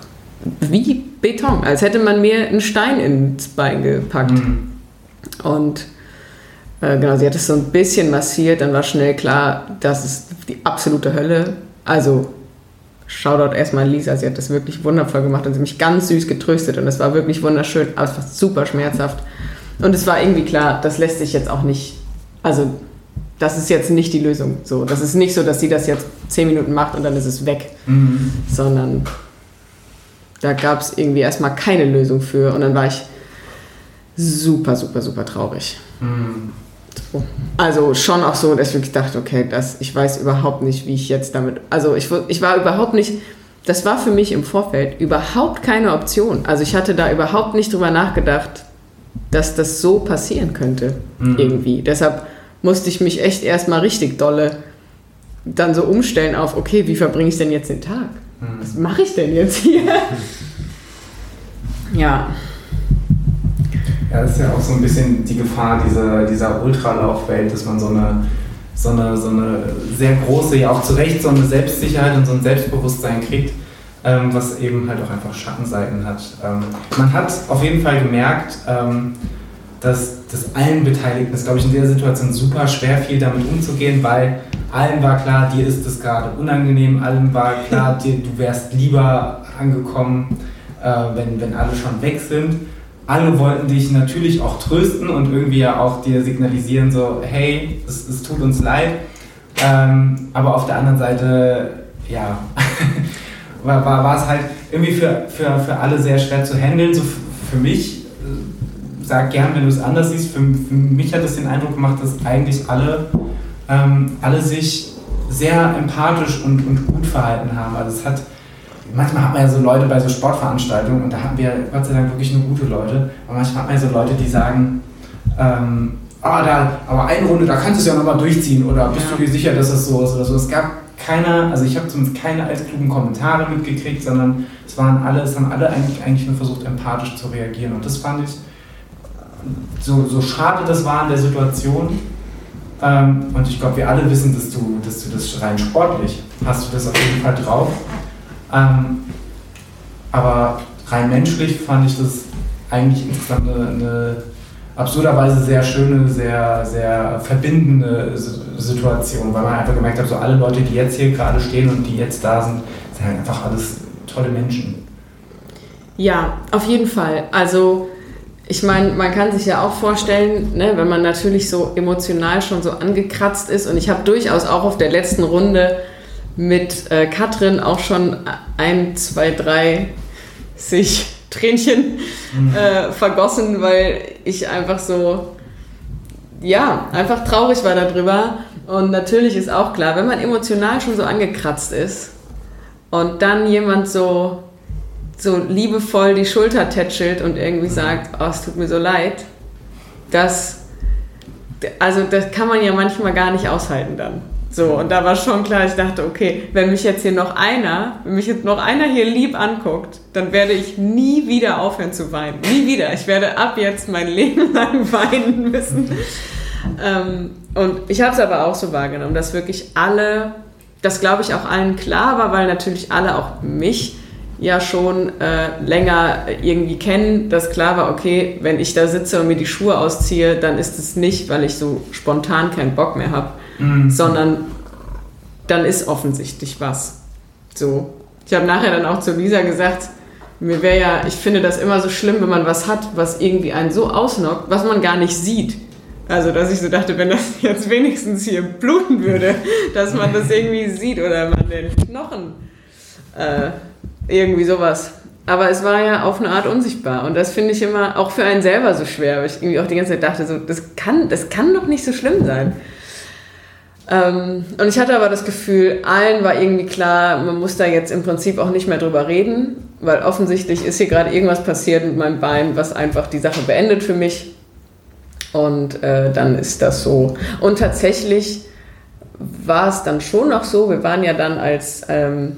wie Beton, als hätte man mir einen Stein ins Bein gepackt. Mhm. Und äh, genau, sie hat es so ein bisschen massiert, dann war schnell klar, das ist die absolute Hölle. Also Shoutout erstmal Lisa, sie hat das wirklich wundervoll gemacht und sie mich ganz süß getröstet und es war wirklich wunderschön, aber es war super schmerzhaft. Und es war irgendwie klar, das lässt sich jetzt auch nicht, also das ist jetzt nicht die Lösung. So, das ist nicht so, dass sie das jetzt zehn Minuten macht und dann ist es weg, mhm. sondern da gab es irgendwie erstmal keine Lösung für und dann war ich super, super, super traurig. Mhm. Also schon auch so, dass ich wirklich dachte, okay, das, ich weiß überhaupt nicht, wie ich jetzt damit. Also ich, ich war überhaupt nicht. Das war für mich im Vorfeld überhaupt keine Option. Also ich hatte da überhaupt nicht drüber nachgedacht, dass das so passieren könnte. Mhm. Irgendwie. Deshalb musste ich mich echt erstmal richtig dolle dann so umstellen auf, okay, wie verbringe ich denn jetzt den Tag? Mhm. Was mache ich denn jetzt hier? ja. Ja, das ist ja auch so ein bisschen die Gefahr dieser, dieser Ultralaufwelt, dass man so eine, so, eine, so eine sehr große, ja auch zu Recht so eine Selbstsicherheit und so ein Selbstbewusstsein kriegt, ähm, was eben halt auch einfach Schattenseiten hat. Ähm, man hat auf jeden Fall gemerkt, ähm, dass, dass allen Beteiligten es, glaube ich, in der Situation super schwer fiel, damit umzugehen, weil allen war klar, dir ist es gerade unangenehm, allen war klar, dir, du wärst lieber angekommen, äh, wenn, wenn alle schon weg sind. Alle wollten dich natürlich auch trösten und irgendwie ja auch dir signalisieren, so, hey, es, es tut uns leid. Ähm, aber auf der anderen Seite, ja, war, war, war es halt irgendwie für, für, für alle sehr schwer zu handeln. So für mich sag gern, wenn du es anders siehst. Für, für, mich hat es den Eindruck gemacht, dass eigentlich alle, ähm, alle sich sehr empathisch und, und gut verhalten haben. Also es hat, manchmal hat man ja so Leute bei so Sportveranstaltungen und da hatten wir Gott sei Dank wirklich nur gute Leute. Aber manchmal hat man ja so Leute, die sagen, ähm, ah, da, aber eine Runde, da kannst du es ja nochmal durchziehen oder bist ja. du dir sicher, dass das so ist oder so. Es gab keiner, also ich habe zumindest keine altklugen Kommentare mitgekriegt, sondern es waren alle, es haben alle eigentlich, eigentlich nur versucht, empathisch zu reagieren. Und das fand ich so, so schade das war in der Situation. Ähm, und ich glaube, wir alle wissen, dass du, dass du das rein sportlich hast du das auf jeden Fall drauf. Ähm, aber rein menschlich fand ich das eigentlich insgesamt eine, eine absurderweise sehr schöne, sehr, sehr verbindende Situation, weil man einfach gemerkt hat, so alle Leute, die jetzt hier gerade stehen und die jetzt da sind, sind halt einfach alles tolle Menschen. Ja, auf jeden Fall. Also ich meine, man kann sich ja auch vorstellen, ne, wenn man natürlich so emotional schon so angekratzt ist und ich habe durchaus auch auf der letzten Runde mit äh, Katrin auch schon ein, zwei, drei sich Tränchen mhm. äh, vergossen, weil ich einfach so, ja, einfach traurig war darüber. Und natürlich ist auch klar, wenn man emotional schon so angekratzt ist und dann jemand so so liebevoll die Schulter tätschelt und irgendwie sagt, oh, es tut mir so leid, das, also das kann man ja manchmal gar nicht aushalten dann. So, und da war schon klar, ich dachte, okay, wenn mich jetzt hier noch einer, wenn mich jetzt noch einer hier lieb anguckt, dann werde ich nie wieder aufhören zu weinen. Nie wieder. Ich werde ab jetzt mein Leben lang weinen müssen. Ähm, und ich habe es aber auch so wahrgenommen, dass wirklich alle, das glaube ich auch allen klar war, weil natürlich alle auch mich ja schon äh, länger irgendwie kennen, dass klar war, okay, wenn ich da sitze und mir die Schuhe ausziehe, dann ist es nicht, weil ich so spontan keinen Bock mehr habe, mhm. sondern dann ist offensichtlich was. So. Ich habe nachher dann auch zu Lisa gesagt, mir wäre ja, ich finde das immer so schlimm, wenn man was hat, was irgendwie einen so ausnockt, was man gar nicht sieht. Also, dass ich so dachte, wenn das jetzt wenigstens hier bluten würde, dass man das irgendwie sieht oder man den Knochen äh, irgendwie sowas. Aber es war ja auf eine Art unsichtbar. Und das finde ich immer auch für einen selber so schwer, weil ich irgendwie auch die ganze Zeit dachte, so, das, kann, das kann doch nicht so schlimm sein. Ähm, und ich hatte aber das Gefühl, allen war irgendwie klar, man muss da jetzt im Prinzip auch nicht mehr drüber reden, weil offensichtlich ist hier gerade irgendwas passiert mit meinem Bein, was einfach die Sache beendet für mich. Und äh, dann ist das so. Und tatsächlich war es dann schon noch so, wir waren ja dann als ähm,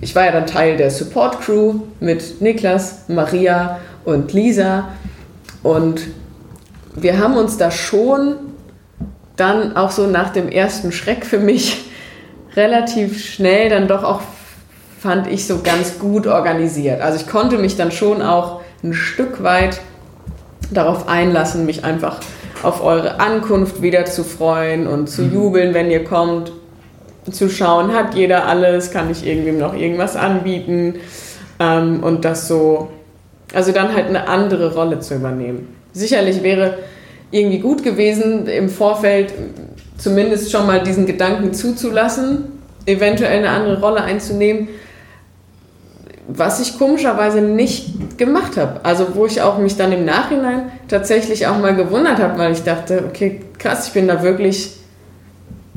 ich war ja dann Teil der Support Crew mit Niklas, Maria und Lisa und wir haben uns da schon dann auch so nach dem ersten Schreck für mich relativ schnell dann doch auch, fand ich, so ganz gut organisiert. Also ich konnte mich dann schon auch ein Stück weit darauf einlassen, mich einfach auf eure Ankunft wieder zu freuen und zu mhm. jubeln, wenn ihr kommt zu schauen, hat jeder alles, kann ich irgendwem noch irgendwas anbieten ähm, und das so, also dann halt eine andere Rolle zu übernehmen. Sicherlich wäre irgendwie gut gewesen, im Vorfeld zumindest schon mal diesen Gedanken zuzulassen, eventuell eine andere Rolle einzunehmen, was ich komischerweise nicht gemacht habe. Also wo ich auch mich dann im Nachhinein tatsächlich auch mal gewundert habe, weil ich dachte, okay, krass, ich bin da wirklich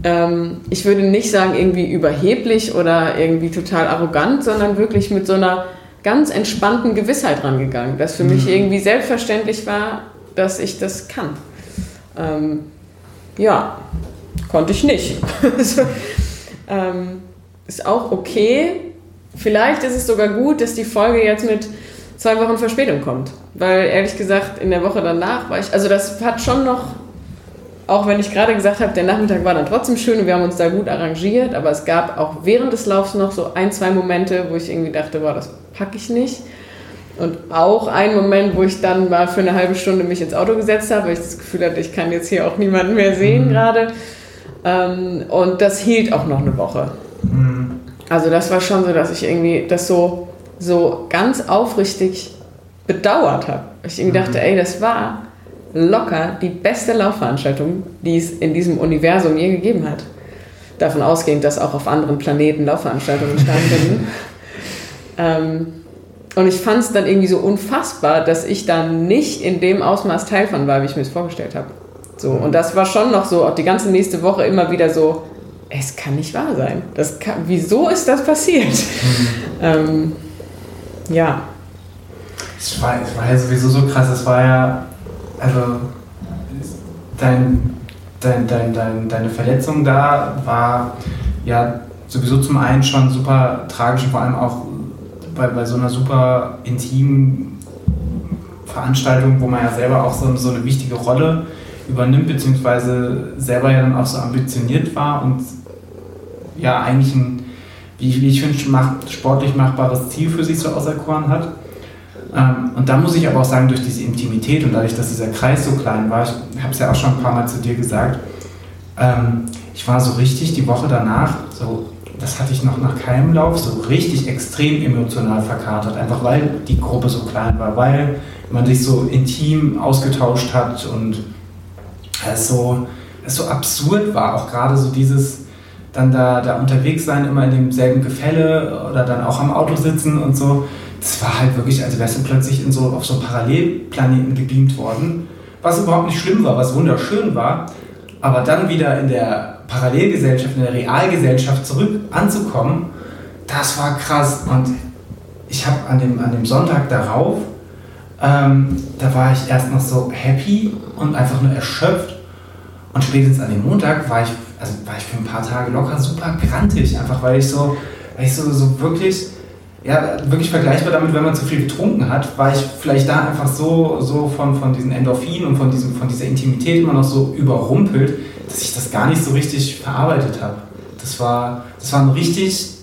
ähm, ich würde nicht sagen irgendwie überheblich oder irgendwie total arrogant, sondern wirklich mit so einer ganz entspannten Gewissheit rangegangen, dass für mhm. mich irgendwie selbstverständlich war, dass ich das kann. Ähm, ja, konnte ich nicht. also, ähm, ist auch okay. Vielleicht ist es sogar gut, dass die Folge jetzt mit zwei Wochen Verspätung kommt. Weil ehrlich gesagt, in der Woche danach war ich, also das hat schon noch, auch wenn ich gerade gesagt habe, der Nachmittag war dann trotzdem schön und wir haben uns da gut arrangiert, aber es gab auch während des Laufs noch so ein, zwei Momente, wo ich irgendwie dachte, boah, das packe ich nicht. Und auch ein Moment, wo ich dann mal für eine halbe Stunde mich ins Auto gesetzt habe, weil ich das Gefühl hatte, ich kann jetzt hier auch niemanden mehr sehen mhm. gerade. Ähm, und das hielt auch noch eine Woche. Mhm. Also das war schon so, dass ich irgendwie das so, so ganz aufrichtig bedauert habe. Ich irgendwie mhm. dachte, ey, das war locker die beste Laufveranstaltung, die es in diesem Universum je gegeben hat. Davon ausgehend, dass auch auf anderen Planeten Laufveranstaltungen stattfinden. ähm, und ich fand es dann irgendwie so unfassbar, dass ich dann nicht in dem Ausmaß Teil von war, wie ich mir es vorgestellt habe. So, und das war schon noch so, auch die ganze nächste Woche immer wieder so, es kann nicht wahr sein. Das kann, wieso ist das passiert? Mhm. ähm, ja. Es war, es war ja sowieso so krass, es war ja, also dein, dein, dein, dein, deine Verletzung da war ja sowieso zum einen schon super tragisch vor allem auch bei, bei so einer super intimen Veranstaltung, wo man ja selber auch so, so eine wichtige Rolle übernimmt, beziehungsweise selber ja dann auch so ambitioniert war und ja eigentlich ein, wie, wie ich finde, sportlich machbares Ziel für sich so auserkoren hat. Ähm, und da muss ich aber auch sagen, durch diese Intimität und dadurch, dass dieser Kreis so klein war, ich habe es ja auch schon ein paar Mal zu dir gesagt, ähm, ich war so richtig die Woche danach so das hatte ich noch nach keinem Lauf, so richtig extrem emotional verkatert, einfach weil die Gruppe so klein war, weil man sich so intim ausgetauscht hat und es so, es so absurd war, auch gerade so dieses dann da, da unterwegs sein, immer in demselben Gefälle oder dann auch am Auto sitzen und so. Das war halt wirklich, als wärst du plötzlich in so, auf so einen Parallelplaneten gebeamt worden, was überhaupt nicht schlimm war, was wunderschön war, aber dann wieder in der Parallelgesellschaft, in der Realgesellschaft zurück anzukommen, das war krass. Und ich habe an dem, an dem Sonntag darauf, ähm, da war ich erst noch so happy und einfach nur erschöpft. Und spätestens an dem Montag war ich, also war ich für ein paar Tage locker super grantig, einfach weil ich so, weil ich so, so wirklich, ja, wirklich vergleichbar damit, wenn man zu viel getrunken hat, war ich vielleicht da einfach so, so von, von diesen Endorphinen und von, diesem, von dieser Intimität immer noch so überrumpelt, dass ich das gar nicht so richtig verarbeitet habe. Das war, das war ein richtig,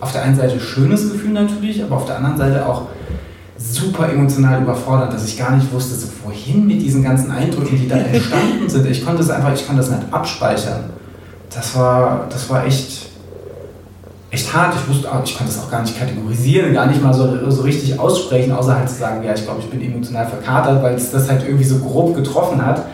auf der einen Seite schönes Gefühl natürlich, aber auf der anderen Seite auch super emotional überfordert, dass ich gar nicht wusste, so wohin mit diesen ganzen Eindrücken, die da entstanden sind. Ich konnte es einfach, ich konnte das nicht abspeichern. Das war, das war echt, echt hart. Ich wusste auch, ich konnte das auch gar nicht kategorisieren, gar nicht mal so, so richtig aussprechen, außer halt zu sagen, ja, ich glaube, ich bin emotional verkatert, weil es das halt irgendwie so grob getroffen hat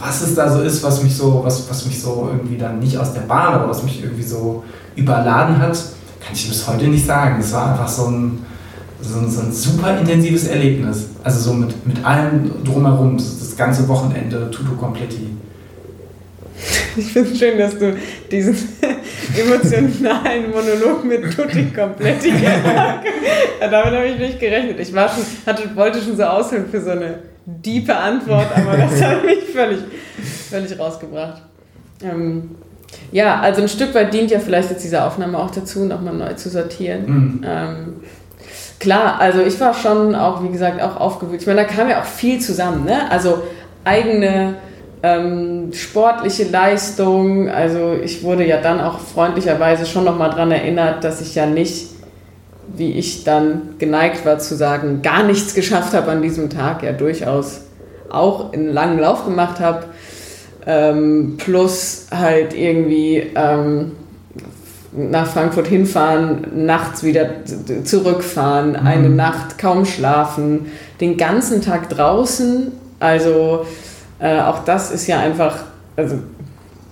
was es da so ist, was mich so, was, was mich so irgendwie dann nicht aus der Bahn, aber was mich irgendwie so überladen hat, kann ich bis heute nicht sagen. Es war einfach so ein, so ein, so ein super intensives Erlebnis. Also so mit, mit allem drumherum, das, ganze Wochenende, Tutu Completi. Ich finde es schön, dass du diesen emotionalen Monolog mit Tutti gemacht hast. Damit habe ich nicht gerechnet. Ich war schon, hatte, wollte schon so ausholen für so eine diepe Antwort, aber das hat mich völlig, völlig rausgebracht. Ähm, ja, also ein Stück weit dient ja vielleicht jetzt diese Aufnahme auch dazu, nochmal neu zu sortieren. Mhm. Ähm, klar, also ich war schon auch, wie gesagt, auch aufgewühlt. Ich meine, da kam ja auch viel zusammen, ne? Also eigene ähm, sportliche Leistung. Also ich wurde ja dann auch freundlicherweise schon nochmal daran erinnert, dass ich ja nicht wie ich dann geneigt war zu sagen, gar nichts geschafft habe an diesem Tag, ja durchaus auch einen langen Lauf gemacht habe, ähm, plus halt irgendwie ähm, nach Frankfurt hinfahren, nachts wieder zurückfahren, mhm. eine Nacht kaum schlafen, den ganzen Tag draußen, also äh, auch das ist ja einfach, also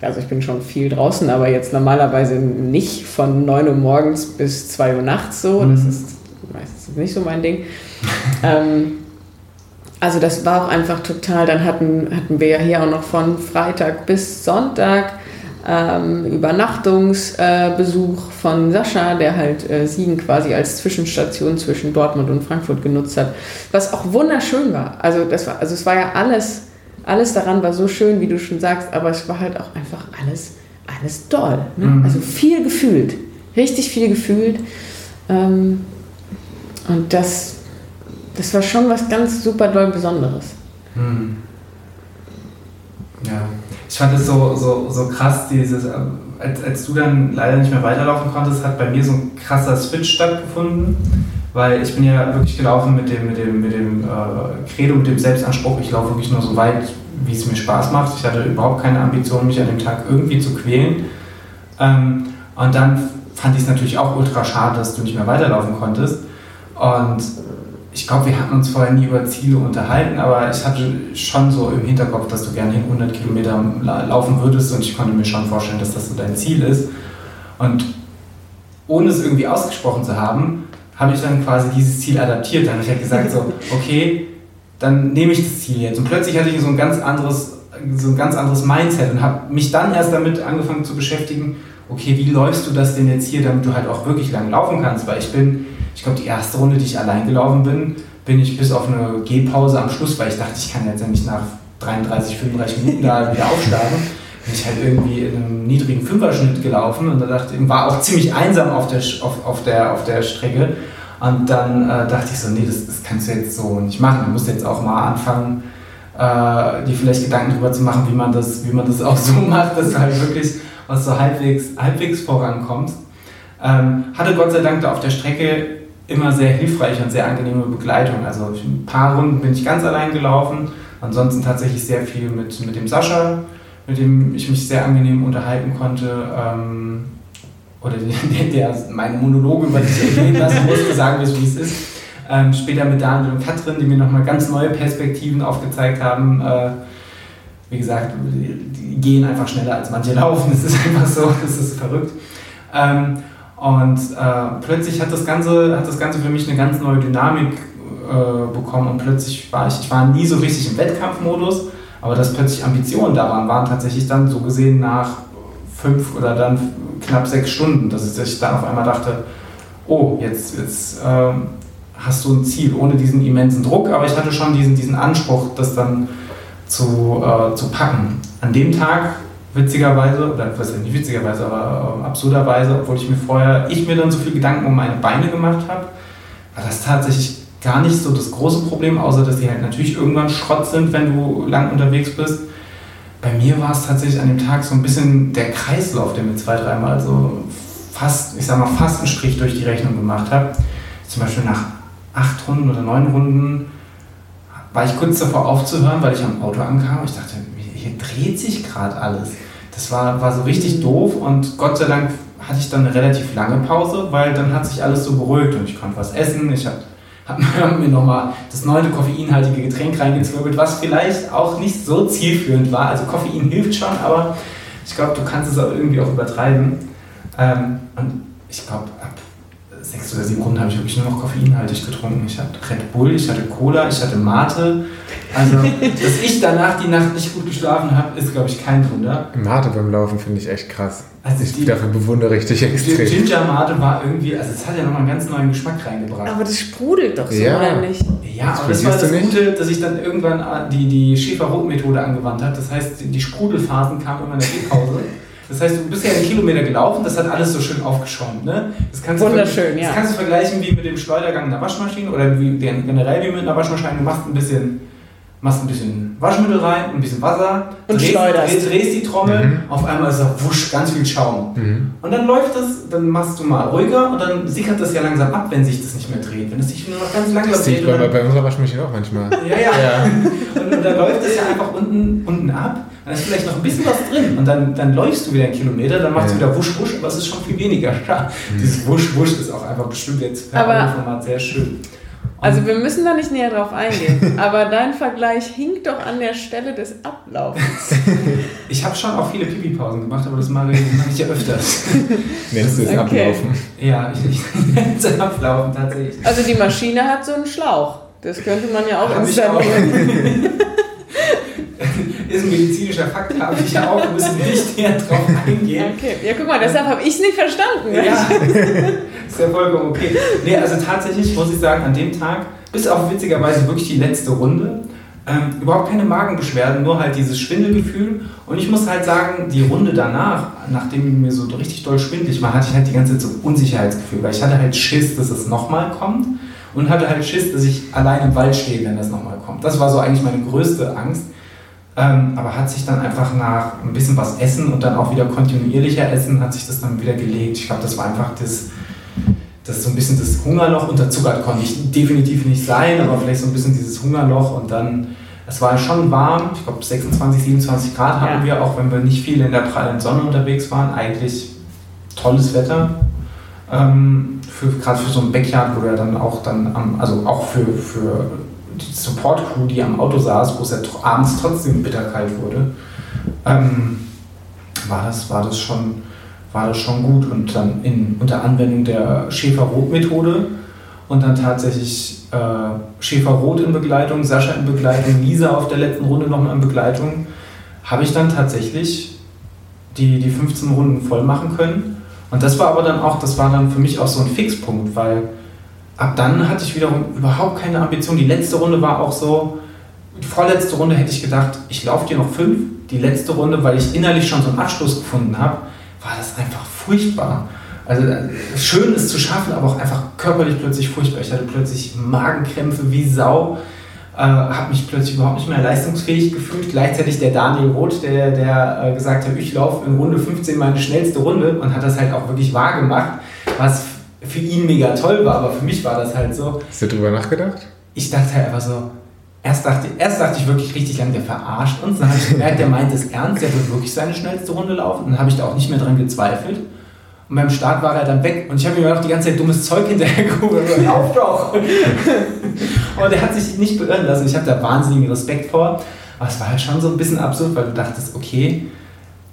also ich bin schon viel draußen, aber jetzt normalerweise nicht von 9 Uhr morgens bis 2 Uhr nachts so. Mhm. Das ist meistens nicht so mein Ding. ähm, also das war auch einfach total, dann hatten, hatten wir ja hier auch noch von Freitag bis Sonntag ähm, Übernachtungsbesuch äh, von Sascha, der halt äh, Siegen quasi als Zwischenstation zwischen Dortmund und Frankfurt genutzt hat, was auch wunderschön war. Also das war, also es war ja alles alles daran war so schön, wie du schon sagst, aber es war halt auch einfach alles, alles doll. Ne? Mhm. Also viel gefühlt, richtig viel gefühlt. Ähm, Und das, das war schon was ganz super doll Besonderes. Hm. Ja, ich fand es so, so, so krass, dieses, äh, als, als du dann leider nicht mehr weiterlaufen konntest, hat bei mir so ein krasser Switch stattgefunden, weil ich bin ja wirklich gelaufen mit dem, mit dem, mit dem äh, Credo, mit dem Selbstanspruch, ich laufe wirklich nur so weit, wie es mir Spaß macht. Ich hatte überhaupt keine Ambition, mich an dem Tag irgendwie zu quälen. Ähm, und dann fand ich es natürlich auch ultra schade, dass du nicht mehr weiterlaufen konntest. Und ich glaube, wir hatten uns vorher nie über Ziele unterhalten, aber ich hatte schon so im Hinterkopf, dass du gerne 100 Kilometer laufen würdest und ich konnte mir schon vorstellen, dass das so dein Ziel ist. Und ohne es irgendwie ausgesprochen zu haben, habe ich dann quasi dieses Ziel adaptiert. Dann habe ich halt gesagt so, okay, dann nehme ich das Ziel jetzt. Und plötzlich hatte ich so ein ganz anderes, so ein ganz anderes Mindset und habe mich dann erst damit angefangen zu beschäftigen, okay, wie läufst du das denn jetzt hier, damit du halt auch wirklich lang laufen kannst? Weil ich bin ich glaube, die erste Runde, die ich allein gelaufen bin, bin ich bis auf eine Gehpause am Schluss, weil ich dachte, ich kann jetzt ja nicht nach 33, 35 Minuten da wieder aufschlagen. Bin ich halt irgendwie in einem niedrigen Fünferschnitt gelaufen und da dachte ich, war auch ziemlich einsam auf der, auf, auf der, auf der Strecke. Und dann äh, dachte ich so, nee, das, das kannst du jetzt so nicht machen. Du musst jetzt auch mal anfangen, äh, dir vielleicht Gedanken darüber zu machen, wie man das, wie man das auch so macht, dass du halt wirklich was so halbwegs, halbwegs vorankommst. Ähm, hatte Gott sei Dank da auf der Strecke immer sehr hilfreich und sehr angenehme Begleitung. Also ein paar Runden bin ich ganz allein gelaufen, ansonsten tatsächlich sehr viel mit, mit dem Sascha, mit dem ich mich sehr angenehm unterhalten konnte. Ähm, oder der, der meinen Monolog über dich ergehen lassen musste, sagen wir es wie es ist. Ähm, später mit Daniel und Katrin, die mir nochmal ganz neue Perspektiven aufgezeigt haben. Äh, wie gesagt, die gehen einfach schneller als manche laufen. Das ist einfach so, das ist verrückt. Ähm, und äh, plötzlich hat das, Ganze, hat das Ganze für mich eine ganz neue Dynamik äh, bekommen und plötzlich war ich, ich war nie so richtig im Wettkampfmodus, aber dass plötzlich Ambitionen da waren, waren tatsächlich dann so gesehen nach fünf oder dann knapp sechs Stunden, dass ich dann auf einmal dachte, oh, jetzt, jetzt äh, hast du ein Ziel ohne diesen immensen Druck, aber ich hatte schon diesen, diesen Anspruch, das dann zu, äh, zu packen. An dem Tag witzigerweise, oder was nicht witzigerweise, aber äh, absurderweise, obwohl ich mir vorher, ich mir dann so viel Gedanken um meine Beine gemacht habe, war das tatsächlich gar nicht so das große Problem, außer dass die halt natürlich irgendwann Schrott sind, wenn du lang unterwegs bist. Bei mir war es tatsächlich an dem Tag so ein bisschen der Kreislauf, der mir zwei, dreimal so fast, ich sag mal, fast einen Strich durch die Rechnung gemacht hat. Zum Beispiel nach acht Runden oder neun Runden war ich kurz davor aufzuhören, weil ich am Auto ankam. Ich dachte, hier dreht sich gerade alles. Das war, war so richtig doof und Gott sei Dank hatte ich dann eine relativ lange Pause, weil dann hat sich alles so beruhigt und ich konnte was essen. Ich habe hab mir nochmal das neunte koffeinhaltige Getränk reingezwirbelt, was vielleicht auch nicht so zielführend war. Also Koffein hilft schon, aber ich glaube, du kannst es auch irgendwie auch übertreiben. Ähm, und ich glaube, ab sechs oder sieben Runden habe ich wirklich nur noch koffeinhaltig getrunken. Ich hatte Red Bull, ich hatte Cola, ich hatte Mate. Also, dass ich danach die Nacht nicht gut geschlafen habe, ist, glaube ich, kein Wunder. Mate beim Laufen finde ich echt krass. Also ich die, dafür bewundere ich dich extrem. Ginger Mate war irgendwie, also es hat ja nochmal einen ganz neuen Geschmack reingebracht. Aber das sprudelt doch so, ja. oder nicht? Ja, aber das war das Gute, dass ich dann irgendwann die, die Schäfer-Rot-Methode angewandt habe. Das heißt, die Sprudelphasen kamen immer in der Gehpause. Das heißt, du bist ja einen Kilometer gelaufen, das hat alles so schön aufgeschäumt. Ne? Das kannst Wunderschön, du, ja. Das kannst du vergleichen wie mit dem Schleudergang in der Waschmaschine oder wie, generell wie mit einer Waschmaschine. Du machst ein bisschen machst ein bisschen Waschmittel rein, ein bisschen Wasser, und drehst, schleuderst. Drehst, drehst die Trommel, mhm. auf einmal ist da wusch, ganz viel Schaum. Mhm. Und dann läuft das, dann machst du mal ruhiger und dann sickert das ja langsam ab, wenn sich das nicht mehr dreht. Wenn es sich nur noch ganz langsam dreht. Das bei, bei unserer Waschmaschine auch manchmal. Ja, ja. ja. Und, und, dann läuft es ja einfach unten, unten ab, dann ist vielleicht noch ein bisschen was drin und dann, dann läufst du wieder einen Kilometer, dann machst ja. du wieder wusch, wusch, aber es ist schon viel weniger. Mhm. Dieses wusch, wusch ist auch einfach bestimmt jetzt per Format sehr schön. Also wir müssen da nicht näher drauf eingehen, aber dein Vergleich hinkt doch an der Stelle des Ablaufens. Ich habe schon auch viele Pipi-Pausen gemacht, aber das mache ich, mache ich ja öfters. Nennst du es okay. Ablaufen? Ja, ich, ich nenne es Ablaufen tatsächlich. Also die Maschine hat so einen Schlauch. Das könnte man ja auch installieren. Ist ein medizinischer Fakt, habe ich ja auch, müssen wir nicht näher drauf eingehen. Okay, ja guck mal, deshalb habe ich es nicht verstanden. Ja, ist ja vollkommen okay. Nee, also tatsächlich muss ich sagen, an dem Tag, bis auf witzigerweise wirklich die letzte Runde, ähm, überhaupt keine Magenbeschwerden, nur halt dieses Schwindelgefühl. Und ich muss halt sagen, die Runde danach, nachdem mir so richtig doll schwindlig war, hatte ich halt die ganze Zeit so Unsicherheitsgefühl, weil ich hatte halt Schiss, dass es nochmal kommt. und hatte halt Schiss, dass ich allein im Wald stehe, wenn das nochmal kommt. Das war so eigentlich meine größte Angst. Ähm, aber hat sich dann einfach nach ein bisschen was essen und dann auch wieder kontinuierlicher essen, hat sich das dann wieder gelegt. Ich glaube, das war einfach das, das so ein bisschen das Hungerloch. Unterzuckert konnte ich definitiv nicht sein, aber vielleicht so ein bisschen dieses Hungerloch und dann, es war schon warm, ich glaube 26, 27 Grad hatten Ja. wir, auch wenn wir nicht viel in der prallen Sonne unterwegs waren. Eigentlich tolles Wetter. Ähm, für, Gerade für so ein Backyard, wo ja dann auch dann am, also auch für, für die Support-Crew, die am Auto saß, wo es ja abends trotzdem bitterkalt wurde, ähm, war, das, war, das schon, war das schon gut. Und dann in, unter Anwendung der Schäfer-Rot-Methode und dann tatsächlich äh, Schäfer-Rot in Begleitung, Sascha in Begleitung, Lisa auf der letzten Runde nochmal in Begleitung, habe ich dann tatsächlich die, die 15 Runden voll machen können. Und das war aber dann auch, das war dann für mich auch so ein Fixpunkt, weil ab dann hatte ich wiederum überhaupt keine Ambition. Die letzte Runde war auch so, die vorletzte Runde hätte ich gedacht, ich laufe dir noch fünf. Die letzte Runde, weil ich innerlich schon so einen Abschluss gefunden habe, war das einfach furchtbar. Also äh, schön ist zu schaffen, aber auch einfach körperlich plötzlich furchtbar. Ich hatte plötzlich Magenkrämpfe wie Sau, äh, habe mich plötzlich überhaupt nicht mehr leistungsfähig gefühlt. Gleichzeitig der Daniel Roth, der, der äh, gesagt hat, ich laufe in Runde 15 meine schnellste Runde und hat das halt auch wirklich wahr gemacht, was für ihn mega toll war, aber für mich war das halt so, Hast du drüber nachgedacht? ich dachte halt einfach so, erst dachte, erst dachte ich wirklich richtig lang, der verarscht uns. Dann habe ich gemerkt, der meint es ernst, der wird wirklich seine schnellste Runde laufen. Dann habe ich da auch nicht mehr dran gezweifelt. Und beim Start war er dann weg. Und ich habe mir auch die ganze Zeit dummes Zeug hinterhergeguckt. und so, Lauf doch! Aber der hat sich nicht beirren lassen. Ich habe da wahnsinnigen Respekt vor. Aber es war halt schon so ein bisschen absurd, weil du dachtest, okay,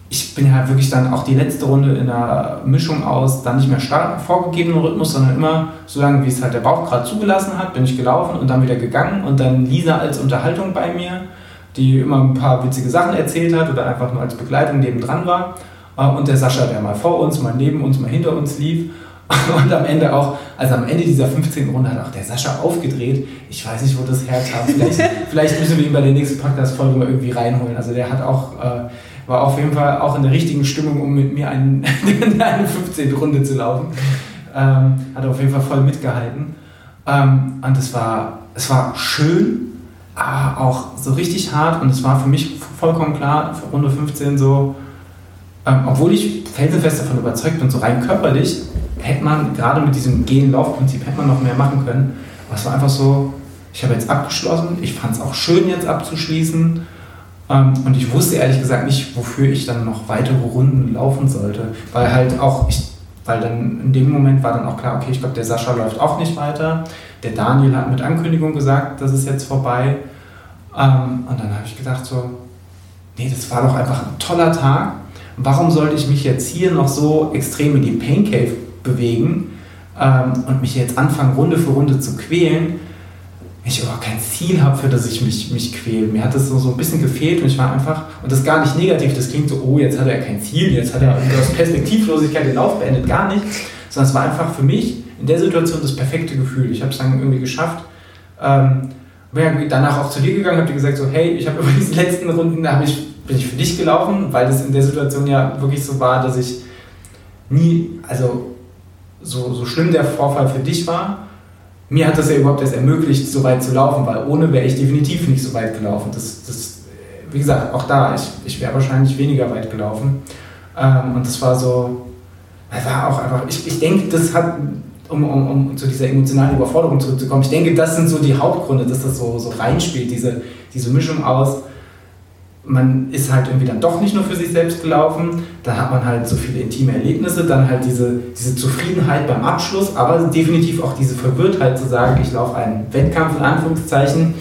ich bin halt wirklich dann auch die letzte Runde in einer Mischung aus, dann nicht mehr stark vorgegebenen Rhythmus, sondern immer so lange, wie es halt der Bauch gerade zugelassen hat, bin ich gelaufen und dann wieder gegangen und dann Lisa als Unterhaltung bei mir, die immer ein paar witzige Sachen erzählt hat oder einfach nur als Begleitung nebendran war. Äh, Und der Sascha, der mal vor uns, mal neben uns, mal hinter uns lief. Und am Ende auch, also am Ende dieser 15. Runde hat auch der Sascha aufgedreht. Ich weiß nicht, wo das herkam. Vielleicht, vielleicht müssen wir ihn bei der nächsten Podcast-Folge mal irgendwie reinholen. Also der hat auch, äh, war auf jeden Fall auch in der richtigen Stimmung, um mit mir einen, eine 15. Runde zu laufen. Ähm, hat auf jeden Fall voll mitgehalten. Ähm, und es war, es war schön, aber auch so richtig hart. Und es war für mich vollkommen klar, für Runde 15 so, ähm, obwohl ich felsenfest davon überzeugt bin, so rein körperlich, hätte man gerade mit diesem Gehen-Lauf-Prinzip hätte man noch mehr machen können. Aber es war einfach so, ich habe jetzt abgeschlossen, ich fand es auch schön jetzt abzuschließen. Ähm, und ich wusste ehrlich gesagt nicht, wofür ich dann noch weitere Runden laufen sollte. Weil halt auch, ich, weil dann in dem Moment war dann auch klar, okay, ich glaube, der Sascha läuft auch nicht weiter. Der Daniel hat mit Ankündigung gesagt, das ist jetzt vorbei. Ähm, und dann habe ich gedacht so, nee, das war doch einfach ein toller Tag. Warum sollte ich mich jetzt hier noch so extrem in die Pain Cave bewegen ähm, und mich jetzt anfangen, Runde für Runde zu quälen, ich überhaupt kein Ziel habe, für das ich mich, mich quäle. Mir hat das so, so ein bisschen gefehlt und ich war einfach, und das gar nicht negativ, das klingt so, oh, jetzt hat er kein Ziel, jetzt hat er aus Perspektivlosigkeit den Lauf beendet, gar nicht, sondern es war einfach für mich in der Situation das perfekte Gefühl. Ich habe es dann irgendwie geschafft. Ähm, bin danach auch zu dir gegangen, habe dir gesagt, so, hey, ich habe über diese letzten Runden, da ich, bin ich für dich gelaufen, weil das in der Situation ja wirklich so war, dass ich nie, also so, so schlimm der Vorfall für dich war, mir hat das ja überhaupt erst ermöglicht, so weit zu laufen, weil ohne wäre ich definitiv nicht so weit gelaufen. Das, das, wie gesagt, auch da, ich, ich wäre wahrscheinlich weniger weit gelaufen. Ähm, und das war so, das war auch einfach, ich, ich denke, das hat, um, um, um zu dieser emotionalen Überforderung zurückzukommen, ich denke, das sind so die Hauptgründe, dass das so, so reinspielt, diese, diese Mischung aus, man ist halt irgendwie dann doch nicht nur für sich selbst gelaufen, dann hat man halt so viele intime Erlebnisse, dann halt diese, diese Zufriedenheit beim Abschluss, aber definitiv auch diese Verwirrtheit zu sagen, ich laufe einen Wettkampf in Anführungszeichen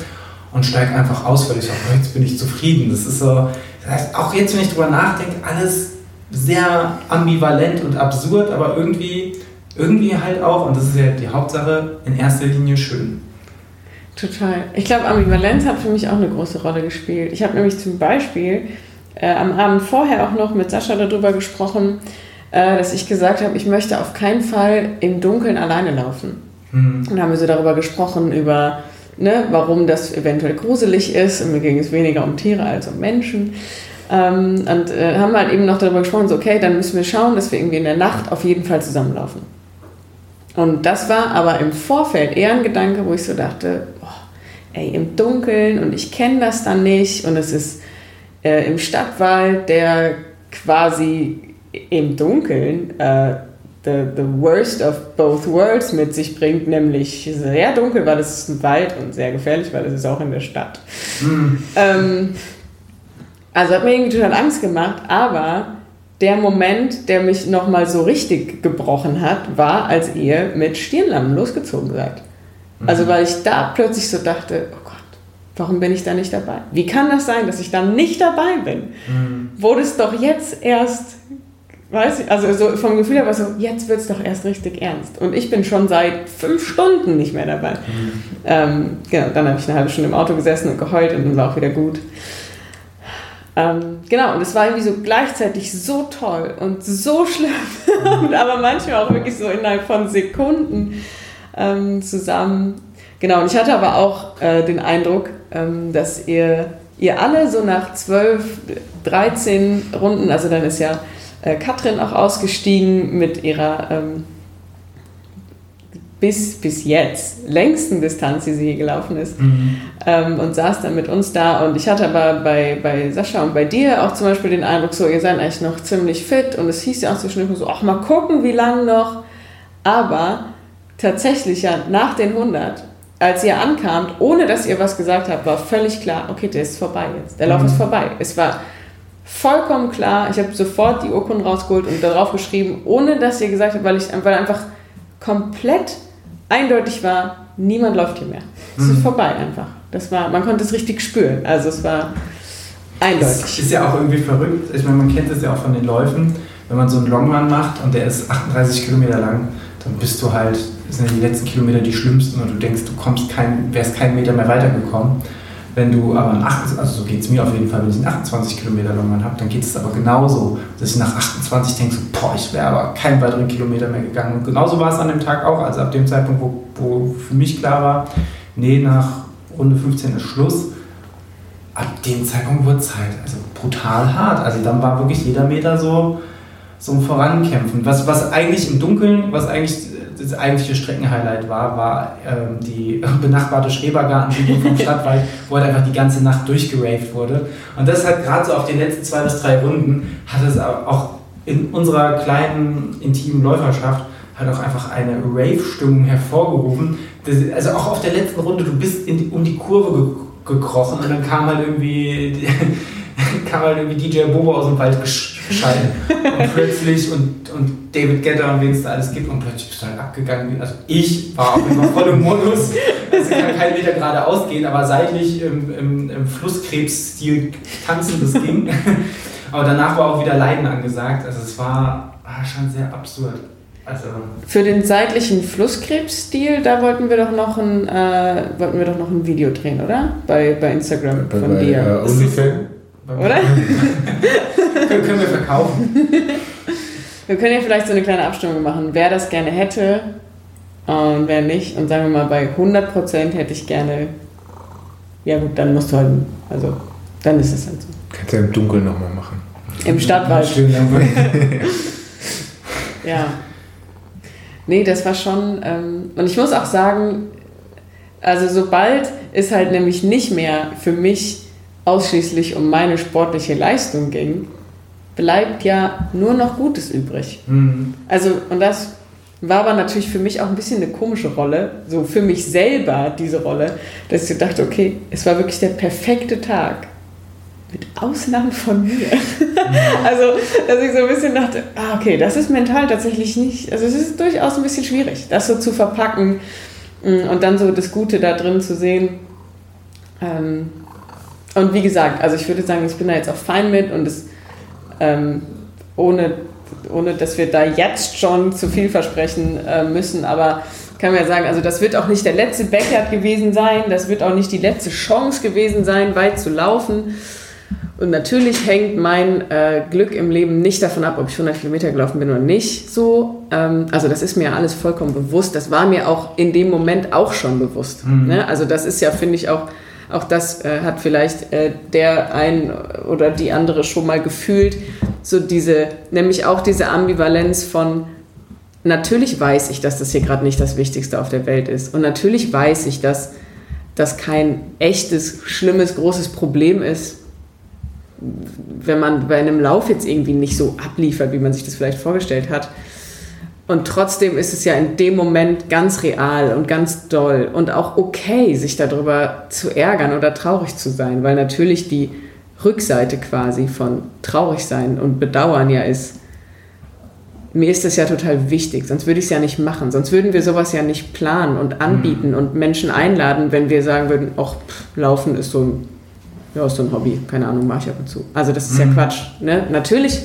und steige einfach aus, weil ich sage, oh, jetzt bin ich zufrieden. Das ist so, das heißt, auch jetzt, wenn ich drüber nachdenke, alles sehr ambivalent und absurd, aber irgendwie, irgendwie halt auch, und das ist ja die Hauptsache, in erster Linie schön. Total. Ich glaube, Ambivalenz hat für mich auch eine große Rolle gespielt. Ich habe nämlich zum Beispiel äh, am Abend vorher auch noch mit Sascha darüber gesprochen, äh, dass ich gesagt habe, ich möchte auf keinen Fall im Dunkeln alleine laufen. Hm. Und dann haben wir so darüber gesprochen, über ne, warum das eventuell gruselig ist. Und mir ging es weniger um Tiere als um Menschen. Ähm, und äh, haben halt eben noch darüber gesprochen, so okay, dann müssen wir schauen, dass wir irgendwie in der Nacht auf jeden Fall zusammenlaufen. Und das war aber im Vorfeld eher ein Gedanke, wo ich so dachte, oh, ey, im Dunkeln und ich kenne das dann nicht und es ist äh, im Stadtwald, der quasi im Dunkeln äh, the, the worst of both worlds mit sich bringt, nämlich sehr dunkel, weil es ist ein Wald und sehr gefährlich, weil es ist auch in der Stadt. Mhm. Ähm, also hat mir irgendwie total Angst gemacht, aber der Moment, der mich nochmal so richtig gebrochen hat, war, als ihr mit Stirnlammen losgezogen seid. Mhm. Also weil ich da plötzlich so dachte, oh Gott, warum bin ich da nicht dabei? Wie kann das sein, dass ich da nicht dabei bin? Mhm. Wurde es doch jetzt erst, weiß ich, also so vom Gefühl her war so, jetzt wird es doch erst richtig ernst. Und ich bin schon seit fünf Stunden nicht mehr dabei. Mhm. Ähm, genau, dann habe ich eine halbe Stunde im Auto gesessen und geheult und dann war auch wieder gut. Ähm, genau, und es war irgendwie so gleichzeitig so toll und so schlimm, aber manchmal auch wirklich so innerhalb von Sekunden ähm, zusammen. Genau, und ich hatte aber auch äh, den Eindruck, ähm, dass ihr, ihr alle so nach 12, 13 Runden, also dann ist ja äh, Katrin auch ausgestiegen mit ihrer ähm, bis, bis jetzt längsten Distanz, die sie je gelaufen ist. Mhm. Ähm, und saß dann mit uns da. Und ich hatte aber bei, bei Sascha und bei dir auch zum Beispiel den Eindruck, so, ihr seid eigentlich noch ziemlich fit. Und es hieß ja auch zwischendurch so, ach, mal gucken, wie lange noch. Aber tatsächlich ja nach den 100, als ihr ankamt, ohne dass ihr was gesagt habt, war völlig klar, okay, der ist vorbei jetzt. Der Lauf mhm. ist vorbei. Es war vollkommen klar. Ich habe sofort die Urkunden rausgeholt und darauf geschrieben, ohne dass ihr gesagt habt, weil ich weil einfach komplett eindeutig war, niemand läuft hier mehr. Es mhm. ist vorbei einfach. Das war, man konnte es richtig spüren. Also es war eindeutig. Das ist ja auch irgendwie verrückt. Ich meine, man kennt es ja auch von den Läufen. Wenn man so einen Longrun macht und der ist 38 Kilometer lang, dann bist du halt, sind ja die letzten Kilometer die schlimmsten und du denkst, du kommst kein, wärst keinen Meter mehr weitergekommen. Wenn du aber einen 28, also so geht es mir auf jeden Fall, wenn ich einen 28 Kilometer Longman habe, dann geht es aber genauso, dass ich nach 28 denke, so, boah, ich wäre aber keinen weiteren Kilometer mehr gegangen. Und genauso war es an dem Tag auch, also ab dem Zeitpunkt, wo, wo für mich klar war, nee, nach Runde 15 ist Schluss. Ab dem Zeitpunkt wurde es halt also brutal hart. Also dann war wirklich jeder Meter so, so ein Vorankämpfen. Was, was eigentlich im Dunkeln, was eigentlich das eigentliche Streckenhighlight war, war ähm, die benachbarte Schrebergartensiedlung vom Stadtwald, wo halt einfach die ganze Nacht durchgeraved wurde. Und das hat gerade so auf den letzten zwei bis drei Runden, hat es auch in unserer kleinen, intimen Läuferschaft halt auch einfach eine Rave-Stimmung hervorgerufen. Das, also auch auf der letzten Runde, du bist die, um die Kurve ge gekrochen und dann kam halt irgendwie kam halt irgendwie DJ Bobo aus dem Wald geschalten. und plötzlich und, und David Getter und wen es da alles gibt und plötzlich bist du halt abgegangen. Also ich war auch immer voll im Modus. Es kann kein Meter geradeaus gehen, aber seitlich im, im, im Flusskrebs-Stil tanzen, das ging. aber danach war auch wieder Leiden angesagt. Also es war, war schon sehr absurd. Also Für den seitlichen Flusskrebs-Stil, da wollten wir doch noch ein, äh, wollten wir doch noch ein Video drehen, oder? Bei, bei Instagram bei, von bei, dir. Äh, oder? können wir verkaufen. Wir können ja vielleicht so eine kleine Abstimmung machen, wer das gerne hätte und wer nicht. Und sagen wir mal, bei 100% hätte ich gerne. Ja, gut, dann musst du halt. Also, dann ist es halt so. Kannst du ja im Dunkeln nochmal machen. Im Stadtwald. ja. Nee, das war schon. Ähm, und ich muss auch sagen, also sobald es halt nämlich nicht mehr für mich ausschließlich um meine sportliche Leistung ging, bleibt ja nur noch Gutes übrig. Mhm. Also, und das war aber natürlich für mich auch ein bisschen eine komische Rolle, so für mich selber diese Rolle, dass ich dachte, okay, es war wirklich der perfekte Tag. Mit Ausnahme von mir. also, dass ich so ein bisschen dachte, ah, okay, das ist mental tatsächlich nicht, also es ist durchaus ein bisschen schwierig, das so zu verpacken mm, und dann so das Gute da drin zu sehen. Ähm, und wie gesagt, also ich würde sagen, ich bin da jetzt auch fein mit und es ähm, ohne, ohne dass wir da jetzt schon zu viel versprechen äh, müssen, aber kann man ja sagen, also das wird auch nicht der letzte Backyard gewesen sein, das wird auch nicht die letzte Chance gewesen sein, weit zu laufen. Und natürlich hängt mein äh, Glück im Leben nicht davon ab, ob ich 100 Kilometer gelaufen bin oder nicht. So, ähm, also das ist mir alles vollkommen bewusst. Das war mir auch in dem Moment auch schon bewusst. Mhm. Ne? Also das ist ja, finde ich, auch auch das äh, hat vielleicht äh, der ein oder die andere schon mal gefühlt. So diese, nämlich auch diese Ambivalenz von natürlich weiß ich, dass das hier gerade nicht das Wichtigste auf der Welt ist. Und natürlich weiß ich, dass das kein echtes, schlimmes, großes Problem ist, wenn man bei einem Lauf jetzt irgendwie nicht so abliefert, wie man sich das vielleicht vorgestellt hat. Und trotzdem ist es ja in dem Moment ganz real und ganz doll und auch okay, sich darüber zu ärgern oder traurig zu sein, weil natürlich die Rückseite quasi von traurig sein und bedauern ja ist, mir ist das ja total wichtig, sonst würde ich es ja nicht machen, sonst würden wir sowas ja nicht planen und anbieten mhm. und Menschen einladen, wenn wir sagen würden, ach, Laufen ist so ein, ja, ist so ein Hobby, keine Ahnung, mache ich ab und zu. Also das ist mhm. ja Quatsch. Ne? Natürlich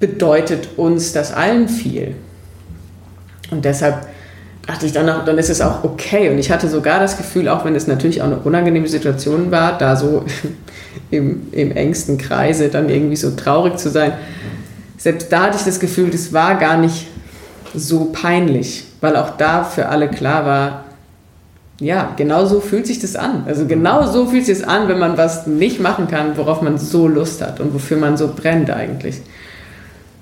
bedeutet uns das allen viel. Und deshalb dachte ich dann, dann ist es auch okay. Und ich hatte sogar das Gefühl, auch wenn es natürlich auch eine unangenehme Situation war, da so im, im engsten Kreise dann irgendwie so traurig zu sein, selbst da hatte ich das Gefühl, das war gar nicht so peinlich, weil auch da für alle klar war, ja, genau so fühlt sich das an. Also genau so fühlt sich das an, wenn man was nicht machen kann, worauf man so Lust hat und wofür man so brennt eigentlich.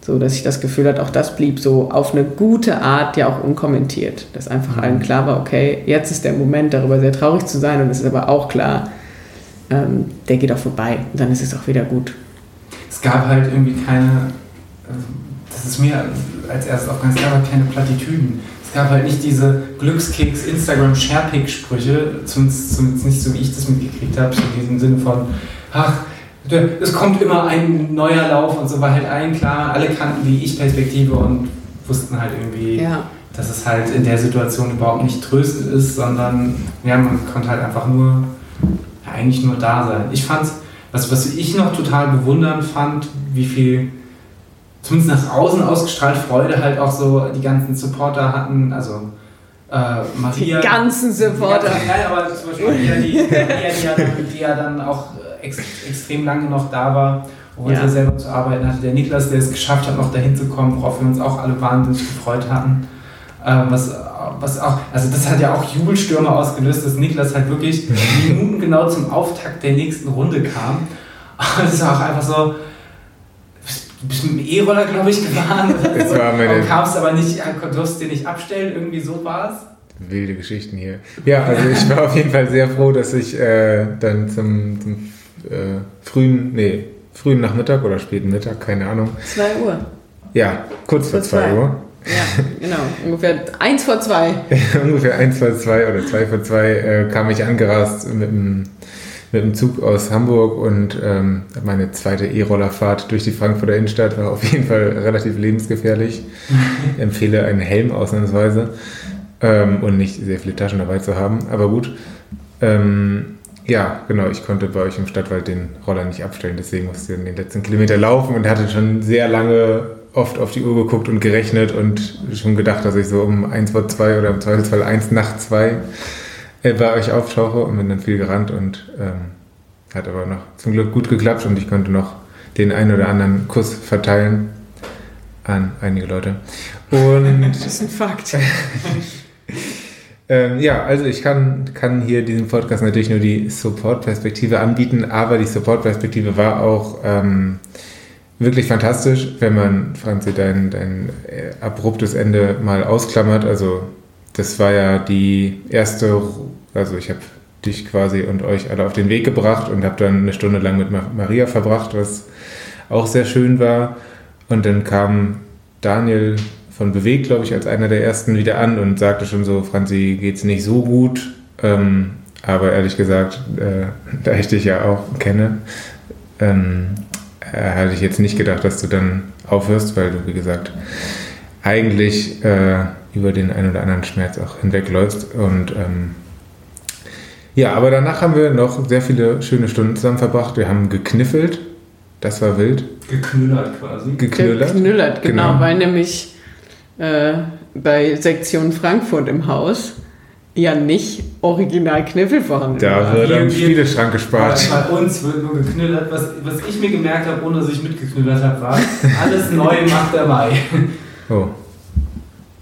So, dass ich das Gefühl hatte, auch das blieb so auf eine gute Art ja auch unkommentiert. Dass einfach mhm. allen klar war, okay, jetzt ist der Moment, darüber sehr traurig zu sein und es ist aber auch klar, ähm, der geht auch vorbei und dann ist es auch wieder gut. Es gab halt irgendwie keine, also das ist mir als erstes aufgegangen, es gab halt keine Plattitüden. Es gab halt nicht diese Glückskeks, Instagram, Sharepick-Sprüche, zumindest, zumindest nicht so, wie ich das mitgekriegt habe, so in diesem Sinne von, ach, es kommt immer ein neuer Lauf und so war halt allen klar, alle kannten die Ich-Perspektive und wussten halt irgendwie, ja. dass es halt in der Situation überhaupt nicht tröstend ist, sondern ja, man konnte halt einfach nur, ja, eigentlich nur da sein. Ich fand's, was, was ich noch total bewundern fand, wie viel, zumindest nach außen ausgestrahlt Freude halt auch so die ganzen Supporter hatten, also äh, Maria. Die ganzen Supporter. Ganzen, aber zum Beispiel die, die, die, die ja dann auch ex extrem lange noch da war, wo ja. er selber zu arbeiten hatte. Der Niklas, der es geschafft hat, noch dahin zu kommen, worauf wir uns auch alle wahnsinnig gefreut hatten. Ähm, was, was auch, also das hat ja auch Jubelstürme ausgelöst, dass Niklas halt wirklich Minuten genau zum Auftakt der nächsten Runde kam. Und es war auch einfach so, du bist mit dem E-Roller, glaube ich, gefahren. Das war meine du kamst aber nicht, du durfst dir nicht abstellen, irgendwie so war es wilde Geschichten hier. Ja, also ich war auf jeden Fall sehr froh, dass ich äh, dann zum, zum äh, frühen, nee, frühen Nachmittag oder späten Mittag, keine Ahnung. 2 Uhr. Ja, kurz vor 2 Uhr. Ja, genau. Ungefähr 1 vor 2. Ungefähr 1 vor 2 oder 2 vor 2 äh, kam ich angerast mit dem, mit dem Zug aus Hamburg und ähm, meine zweite E-Rollerfahrt durch die Frankfurter Innenstadt war auf jeden Fall relativ lebensgefährlich. Empfehle einen Helm ausnahmsweise ähm, und nicht sehr viele Taschen dabei zu haben, aber gut. Ähm, ja, genau. Ich konnte bei euch im Stadtwald den Roller nicht abstellen, deswegen musste ich den letzten Kilometer laufen und hatte schon sehr lange oft auf die Uhr geguckt und gerechnet und schon gedacht, dass ich so um 1 vor 2 oder im Zweifelsfall 1 nach 2 äh, bei euch auftauche und bin dann viel gerannt und ähm, hat aber noch zum Glück gut geklappt und ich konnte noch den einen oder anderen Kuss verteilen an einige Leute. Und das ist ein Fakt. Ähm, ja, also ich kann, kann hier diesem Podcast natürlich nur die Support-Perspektive anbieten, aber die Support-Perspektive war auch ähm, wirklich fantastisch, wenn man, Franzi, dein, dein äh, abruptes Ende mal ausklammert. Also das war ja die erste, also ich habe dich quasi und euch alle auf den Weg gebracht und habe dann eine Stunde lang mit Maria verbracht, was auch sehr schön war. Und dann kam Daniel von Bewegt, glaube ich, als einer der ersten wieder an und sagte schon so, Franzi, geht's nicht so gut. Ähm, aber ehrlich gesagt, äh, da ich dich ja auch kenne, ähm, äh, hatte ich jetzt nicht gedacht, dass du dann aufhörst, weil du, wie gesagt, eigentlich äh, über den einen oder anderen Schmerz auch hinwegläufst. Und ähm, ja, aber danach haben wir noch sehr viele schöne Stunden zusammen verbracht. Wir haben gekniffelt. Das war wild. Geknüllert quasi. Geknüllert. Geknüllert, genau, genau. weil nämlich äh, bei Sektion Frankfurt im Haus ja nicht original Kniffel vorhanden Da wird am Spieleschrank gespart. Bei uns wird nur geknüllert. Was, was ich mir gemerkt habe, ohne dass ich mitgeknüllert habe, war, alles neu macht dabei. Oh.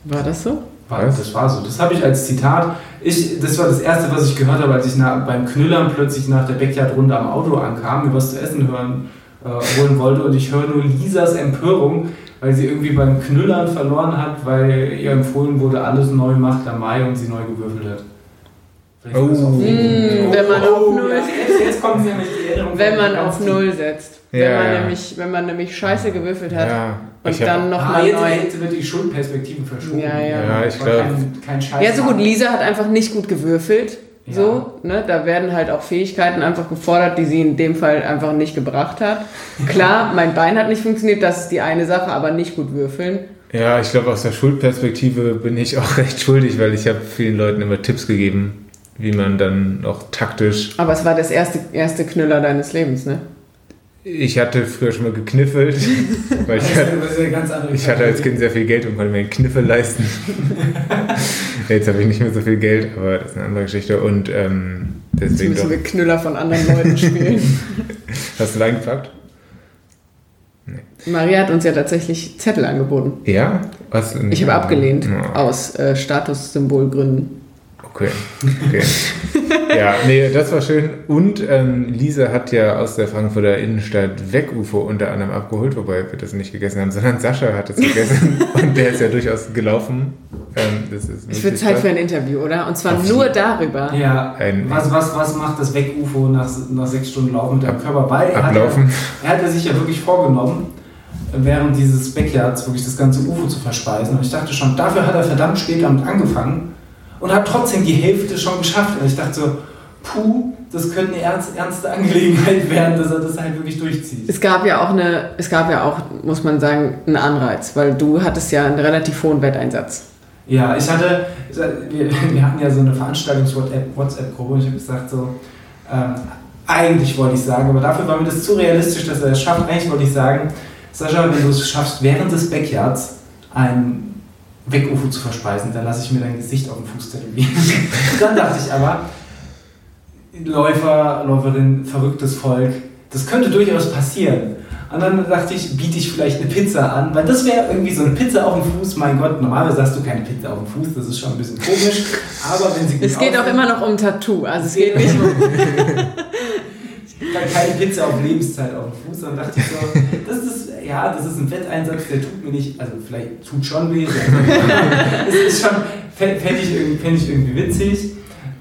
War das so? War, das war so. Das habe ich als Zitat. Ich, das war das Erste, was ich gehört habe, als ich nach, beim Knüllern plötzlich nach der Backyard-Runde am Auto ankam, mir was zu essen hören äh, holen wollte und ich höre nur Lisas Empörung, weil sie irgendwie beim Knüllern verloren hat, weil ihr empfohlen wurde, alles neu macht am Mai und sie neu gewürfelt hat. Oh. ist das auch- Mm, wenn man auf Null- ja, jetzt, jetzt kommen sie nämlich die Erinnerung. Wenn man auf. Null setzt. Ja, wenn, man ja. nämlich, wenn man nämlich Scheiße gewürfelt hat Ja, und dann Ah, nochmal jetzt, neu. jetzt wird die Schuldperspektive verschoben. Ja, ja. Ja, ich Aber glaub- Kein, kein Scheiß Ja, so gut. Lisa hat einfach nicht gut gewürfelt. Ja. So, ne? Da werden halt auch Fähigkeiten einfach gefordert, die sie in dem Fall einfach nicht gebracht hat. Klar, mein Bein hat nicht funktioniert, das ist die eine Sache, aber nicht gut würfeln. Ja, ich glaube, aus der Schuldperspektive bin ich auch recht schuldig, weil ich habe vielen Leuten immer Tipps gegeben, wie man dann auch taktisch. Aber es war das erste, erste Knüller deines Lebens, ne? Ich hatte früher schon mal gekniffelt, weil ich hatte, ich hatte als Kind sehr viel Geld und konnte mir einen Kniffel leisten. Jetzt habe ich nicht mehr so viel Geld, aber das ist eine andere Geschichte. Und ähm, Jetzt deswegen müssen doch. wir Knüller von anderen Leuten spielen. Hast du da eingepackt? Maria hat uns ja tatsächlich Zettel angeboten. Ja? Was? Ich habe abgelehnt, Ja. aus äh, Statussymbolgründen. Okay. okay. ja, nee, das war schön. Und ähm, Lisa hat ja aus der Frankfurter Innenstadt Weg-UFO unter anderem abgeholt, wobei wir das nicht gegessen haben, sondern Sascha hat es gegessen und der ist ja durchaus gelaufen. Ähm, das ist Es wird Zeit für ein Interview, oder? Und zwar Auf nur darüber. Ja, Ein- was, was, was macht das Weg-UFO nach, nach sechs Stunden Laufen mit deinem Körper? Weil er hat, Ablaufen. ja, er hat ja sich ja wirklich vorgenommen, während dieses Backyards wirklich das ganze UFO zu verspeisen. Und ich dachte schon, dafür hat er verdammt spät damit angefangen und hat trotzdem die Hälfte schon geschafft. Und ich dachte so, puh, das könnte eine ernst, ernste Angelegenheit werden, dass er das halt wirklich durchzieht. Es gab ja auch eine, es gab ja auch, muss man sagen, einen Anreiz, weil du hattest ja einen relativ hohen Wetteinsatz. Ja, ich hatte, wir, wir hatten ja so eine Veranstaltungs-WhatsApp-Gruppe und ich habe gesagt so, ähm, eigentlich wollte ich sagen, aber dafür war mir das zu realistisch, dass er es schafft. Eigentlich wollte ich sagen, Sascha, wenn du es schaffst, während des Backyards ein Weg-UFO zu verspeisen, dann lasse ich mir dein Gesicht auf den Fuß tätowieren. dann dachte ich aber, Läufer, Läuferin, verrücktes Volk, das könnte durchaus passieren. Und dann dachte ich, biete ich vielleicht eine Pizza an, weil das wäre irgendwie so eine Pizza auf dem Fuß. Mein Gott, normalerweise hast du keine Pizza auf dem Fuß, das ist schon ein bisschen komisch. Aber wenn sie Es geht auch immer noch um Tattoo, also es geht nicht um. Dann keine Pizza auf Lebenszeit auf dem Fuß. Dann dachte ich so, das ist, ja, das ist ein Wetteinsatz, der tut mir nicht, also vielleicht tut schon weh. Es ist schon, fände ich, irgendwie- fänd ich irgendwie witzig.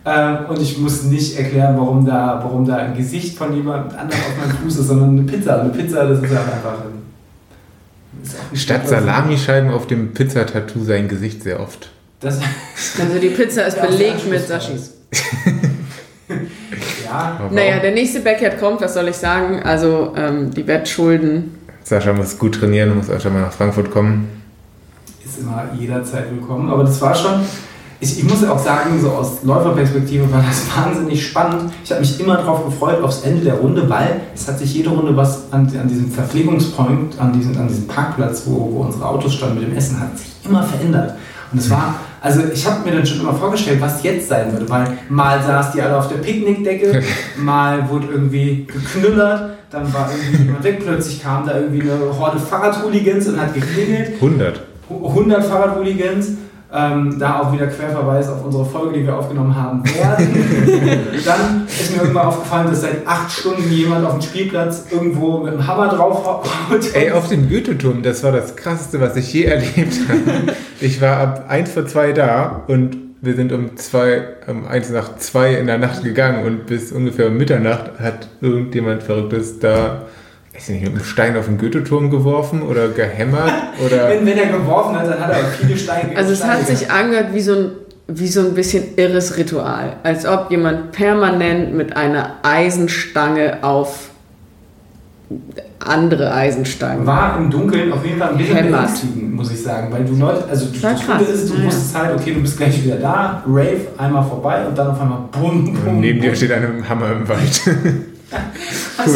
Ähm, und ich muss nicht erklären, warum da, warum da ein Gesicht von jemand anderem auf meinem Fuß ist, sondern eine Pizza. Eine Pizza, das ist halt einfach ein, Statt Salamischeiben auf dem Pizzatattoo sein Gesicht sehr oft. Das, Also die Pizza ist Ja, belegt mit anspruchsvoll. Ja, Naja, der nächste Backyard kommt, was soll ich sagen? Also ähm, die Wettschulden. Sascha muss gut trainieren, muss öfter mal nach Frankfurt kommen. ist immer jederzeit willkommen. Aber das war schon, ich, ich muss auch sagen, so aus Läuferperspektive war das wahnsinnig spannend. Ich habe mich immer darauf gefreut, aufs Ende der Runde, weil es hat sich jede Runde was an, an diesem Verpflegungspunkt, an diesem, an diesem Parkplatz, wo, wo unsere Autos standen mit dem Essen, hat sich immer verändert. Und es war, also ich habe mir dann schon immer vorgestellt, was jetzt sein würde, weil mal saß die alle auf der Picknickdecke, mal wurde irgendwie geknüllert, dann war irgendwie jemand weg, plötzlich kam da irgendwie eine Horde Fahrradhooligans und hat geklingelt. 100. 100 Fahrradhooligans. Ähm, da auch wieder Querverweis auf unsere Folge, die wir aufgenommen haben werden. Dann ist mir irgendwann aufgefallen, dass seit acht Stunden jemand auf dem Spielplatz irgendwo mit dem Hammer drauf haut. Ey, auf dem Goethe-Turm, das war das krasseste, was ich je erlebt habe. Ich war ab 1 vor 2 da und wir sind um 2, um 1 nach 2 in der Nacht gegangen und bis ungefähr Mitternacht hat irgendjemand Verrücktes da, weiß ich nicht, mit einem Stein auf den Goethe-Turm geworfen oder gehämmert oder. Wenn, wenn er geworfen hat, dann hat er auch viele Steine Also es hat sich angehört wie so ein wie so ein bisschen irres Ritual, als ob jemand permanent mit einer Eisenstange auf andere Eisenstangen. war im Dunkeln auf jeden Fall ein bisschen beängstigend, muss ich sagen. Weil du Leute, also du, das krass, Gute ist, du ja. wusstest halt, okay, du bist gleich wieder da, Rave, einmal vorbei und dann auf einmal bum, bum. Neben dir bum. steht einer mit einem Hammer im Wald. Das,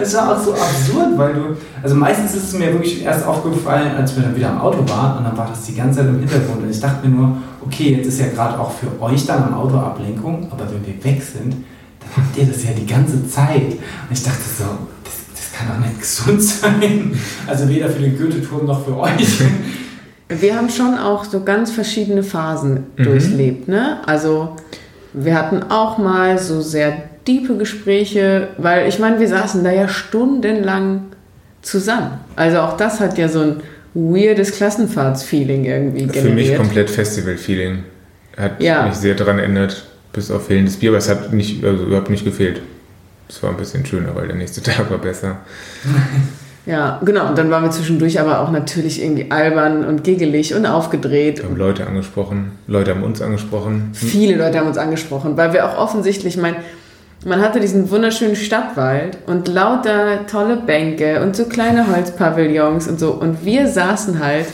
das war auch so absurd, weil du, also meistens ist es mir wirklich erst aufgefallen, als wir dann wieder am Auto waren und dann war das die ganze Zeit im Hintergrund und ich dachte mir nur, okay, jetzt ist ja gerade auch für euch dann am Auto Ablenkung, aber wenn wir weg sind, dann habt ihr das ja die ganze Zeit. Und ich dachte so, das, das kann doch nicht gesund sein. Also weder für den Goethe-Turm noch für euch. Wir haben schon auch so ganz verschiedene Phasen Mhm. durchlebt. Ne? Also wir hatten auch mal so sehr diepe Gespräche, weil ich meine, wir saßen da ja stundenlang zusammen. Also auch das hat ja so ein weirdes Klassenfahrtsfeeling irgendwie generiert. Für mich komplett Festival-Feeling. Hat Ja. mich sehr daran erinnert, bis auf fehlendes Bier, aber es hat nicht, also überhaupt nicht gefehlt. Es war ein bisschen schöner, weil der nächste Tag war besser. Ja, genau. Und dann waren wir zwischendurch aber auch natürlich irgendwie albern und giggelig und aufgedreht. Wir haben Leute angesprochen, Leute haben uns angesprochen. Viele Leute haben uns angesprochen, weil wir auch offensichtlich, mein, man hatte diesen wunderschönen Stadtwald und lauter tolle Bänke und so kleine Holzpavillons und so. Und wir saßen halt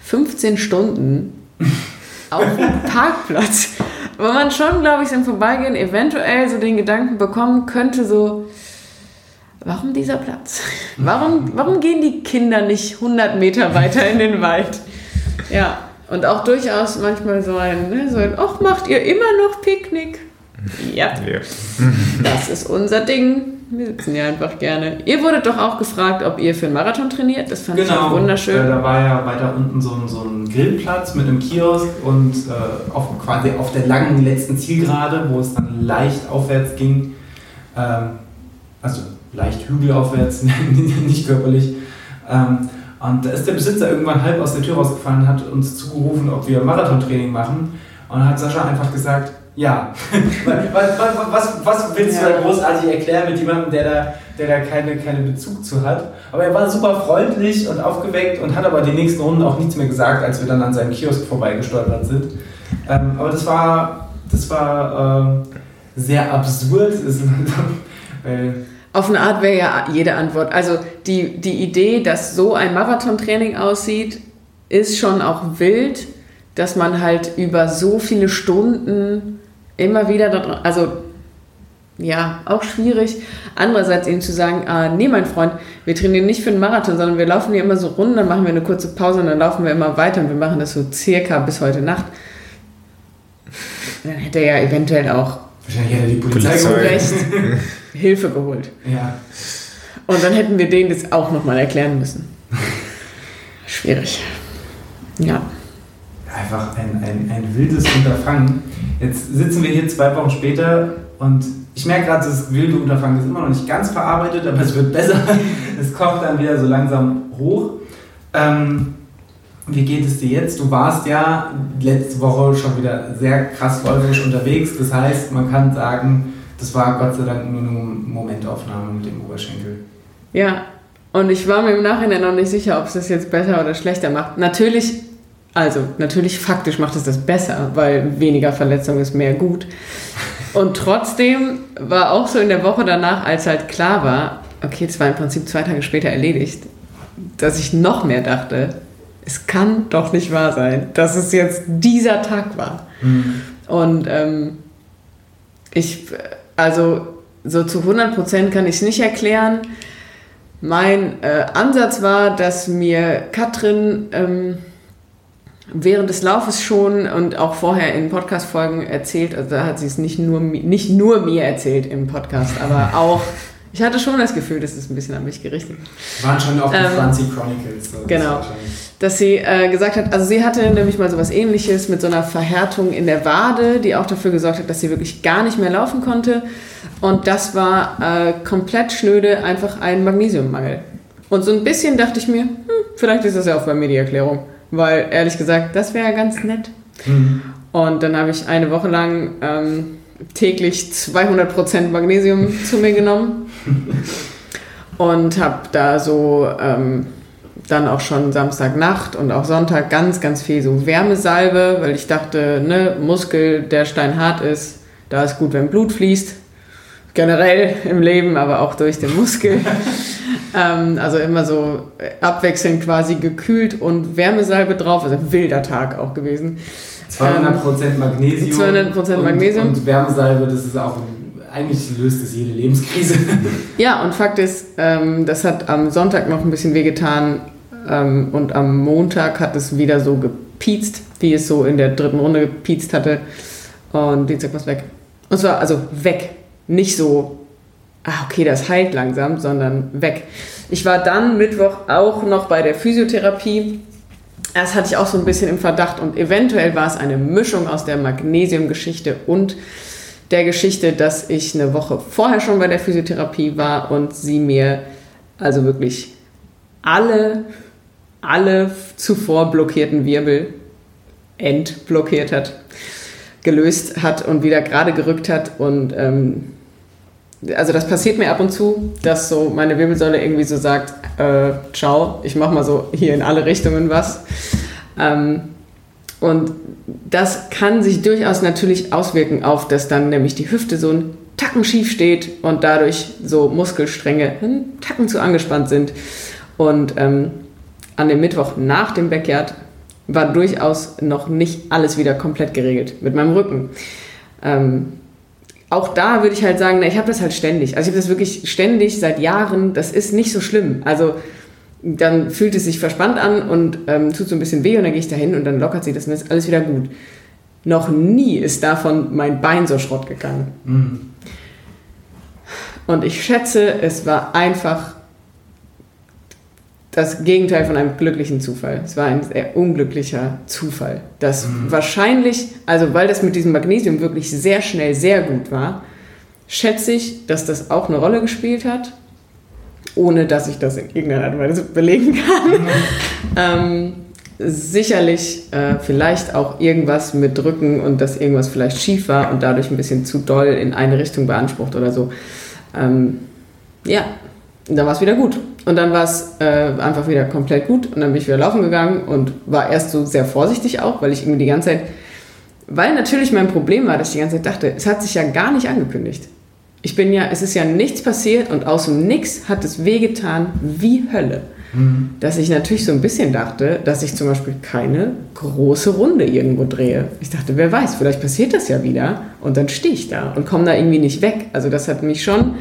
15 Stunden auf dem Parkplatz, wo man schon, glaube ich, im Vorbeigehen eventuell so den Gedanken bekommen könnte, so, warum dieser Platz? Warum, warum gehen die Kinder nicht 100 Meter weiter in den Wald? Ja, und auch durchaus manchmal so ein, ne, so ein, ach, macht ihr immer noch Picknick? Ja, Ja. das ist unser Ding. Wir sitzen ja einfach gerne. Ihr wurdet doch auch gefragt, ob ihr für einen Marathon trainiert. Das fand ich auch Genau, wunderschön. Äh, da war ja weiter unten so ein, so ein Grillplatz mit einem Kiosk und äh, auf, quasi auf der langen letzten Zielgerade, wo es dann leicht aufwärts ging, ähm, also leicht hügelaufwärts, nicht körperlich. Ähm, und da ist der Besitzer irgendwann halb aus der Tür rausgefallen und hat uns zugerufen, ob wir Marathontraining machen. Und dann hat Sascha einfach gesagt, ja. was, was, was, willst du da großartig erklären mit jemandem, der da, der da keine, keinen Bezug zu hat? Aber er war super freundlich und aufgeweckt und hat aber die nächsten Runden auch nichts mehr gesagt, als wir dann an seinem Kiosk vorbeigestolpert sind. Ähm, aber das war, das war ähm, sehr absurd. Auf eine Art wäre ja jede Antwort. Also die, die Idee, dass so ein Marathontraining aussieht, ist schon auch wild, dass man halt über so viele Stunden immer wieder daran, also ja, auch schwierig. Andererseits eben zu sagen, ah, nee, mein Freund, wir trainieren nicht für einen Marathon, sondern wir laufen hier immer so rum, dann machen wir eine kurze Pause und dann laufen wir immer weiter und wir machen das so circa bis heute Nacht. Dann hätte er ja eventuell auch wahrscheinlich hätte die Polizei, Hilfe geholt. Ja. Und dann hätten wir denen das auch nochmal erklären müssen. Schwierig. Ja. Einfach ein, ein, ein wildes Unterfangen. Jetzt sitzen wir hier zwei Wochen später und ich merke gerade, das wilde Unterfangen ist immer noch nicht ganz verarbeitet, aber es wird besser. Es kommt dann wieder so langsam hoch. Ähm, wie geht es dir jetzt? Du warst ja letzte Woche schon wieder sehr krass läuferisch unterwegs. Das heißt, man kann sagen, das war Gott sei Dank nur eine Momentaufnahme mit dem Oberschenkel. Ja. Und ich war mir im Nachhinein noch nicht sicher, ob es das jetzt besser oder schlechter macht. Natürlich, also natürlich faktisch macht es das besser, weil weniger Verletzung ist mehr gut. Und trotzdem war auch so in der Woche danach, als halt klar war, okay, es war im Prinzip zwei Tage später erledigt, dass ich noch mehr dachte, es kann doch nicht wahr sein, dass es jetzt dieser Tag war. Und ähm, ich, also so zu 100% kann ich es nicht erklären. Mein äh, Ansatz war, dass mir Katrin ähm, während des Laufes schon und auch vorher in Podcast-Folgen erzählt, also da hat sie es nicht nur, nicht nur mir erzählt im Podcast, aber auch, ich hatte schon das Gefühl, das ist ein bisschen an mich gerichtet. Waren schon auf die Ähm, Franzi Chronicles. so, das genau. dass sie äh, gesagt hat, also sie hatte nämlich mal sowas ähnliches mit so einer Verhärtung in der Wade, die auch dafür gesorgt hat, dass sie wirklich gar nicht mehr laufen konnte. Und das war äh, komplett schnöde, einfach ein Magnesiummangel. Und so ein bisschen dachte ich mir, hm, vielleicht ist das ja auch bei mir die Erklärung. Weil ehrlich gesagt, das wäre ja ganz nett. Mhm. Und dann habe ich eine Woche lang ähm, täglich 200% Magnesium zu mir genommen und habe da so ähm, dann auch schon Samstagnacht und auch Sonntag ganz, ganz viel so Wärmesalbe, weil ich dachte, ne, Muskel, der steinhart ist, da ist gut, wenn Blut fließt. Generell im Leben, aber auch durch den Muskel. ähm, also immer so abwechselnd quasi gekühlt und Wärmesalbe drauf. Also ein wilder Tag auch gewesen. 200% Magnesium. 200% und, Magnesium. Und Wärmesalbe, das ist auch, eigentlich löst es jede Lebenskrise. Ja, und Fakt ist, ähm, das hat am Sonntag noch ein bisschen wehgetan ähm, und am Montag hat es wieder so gepiezt, wie es so in der dritten Runde gepiezt hatte. Und Dienstag war es weg. Und zwar also weg. Nicht so, ah, okay, das heilt langsam, sondern weg. Ich war dann Mittwoch auch noch bei der Physiotherapie. Das hatte ich auch so ein bisschen im Verdacht und eventuell war es eine Mischung aus der Magnesiumgeschichte und der Geschichte, dass ich eine Woche vorher schon bei der Physiotherapie war und sie mir also wirklich alle, alle zuvor blockierten Wirbel entblockiert hat, gelöst hat und wieder gerade gerückt hat und ähm, also das passiert mir ab und zu, dass so meine Wirbelsäule irgendwie so sagt, äh, ciao, ich mach mal so hier in alle Richtungen was. Ähm, und das kann sich durchaus natürlich auswirken auf, dass dann nämlich die Hüfte so ein Tacken schief steht und dadurch so Muskelstränge einen Tacken zu angespannt sind. Und ähm, an dem Mittwoch nach dem Backyard war durchaus noch nicht alles wieder komplett geregelt mit meinem Rücken. Ähm, auch da würde ich halt sagen, na, ich habe das halt ständig. Also ich habe das wirklich ständig seit Jahren. Das ist nicht so schlimm. Also dann fühlt es sich verspannt an und ähm, tut so ein bisschen weh und dann gehe ich da hin und dann lockert sich das und ist alles wieder gut. Noch nie ist davon mein Bein so Schrott gegangen. Mhm. Und ich schätze, es war einfach das Gegenteil von einem glücklichen Zufall. Es war ein sehr unglücklicher Zufall. Das mhm. wahrscheinlich, also weil das mit diesem Magnesium wirklich sehr schnell sehr gut war, schätze ich, dass das auch eine Rolle gespielt hat, ohne dass ich das in irgendeiner Art und Weise belegen kann. Mhm. ähm, sicherlich äh, vielleicht auch irgendwas mit Drücken und dass irgendwas vielleicht schief war und dadurch ein bisschen zu doll in eine Richtung beansprucht oder so. Ähm, ja, und dann war es wieder gut. Und dann war es äh, einfach wieder komplett gut. Und dann bin ich wieder laufen gegangen und war erst so sehr vorsichtig auch, weil ich irgendwie die ganze Zeit, weil natürlich mein Problem war, dass ich die ganze Zeit dachte, es hat sich ja gar nicht angekündigt. Ich bin ja, es ist ja nichts passiert und aus dem Nix hat es wehgetan wie Hölle. Mhm. Dass ich natürlich so ein bisschen dachte, dass ich zum Beispiel keine große Runde irgendwo drehe. Ich dachte, wer weiß, vielleicht passiert das ja wieder und dann stehe ich da und komme da irgendwie nicht weg. Also das hat mich schon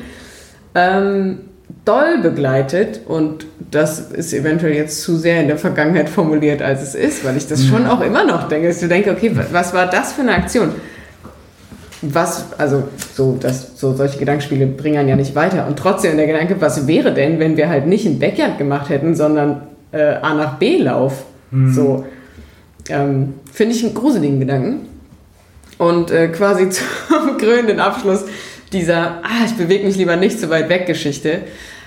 ähm, doll begleitet und das ist eventuell jetzt zu sehr in der Vergangenheit formuliert, als es ist, weil ich das schon auch immer noch denke, dass du denkst, okay, was war das für eine Aktion? Was, also so, das, so solche Gedankenspiele bringen ja nicht weiter. Und trotzdem der Gedanke, was wäre denn, wenn wir halt nicht ein Backyard gemacht hätten, sondern äh, A nach B Lauf? Mhm. So, ähm, finde ich einen gruseligen Gedanken. Und äh, quasi zum krönenden Abschluss dieser, ah, ich bewege mich lieber nicht so weit weg Geschichte,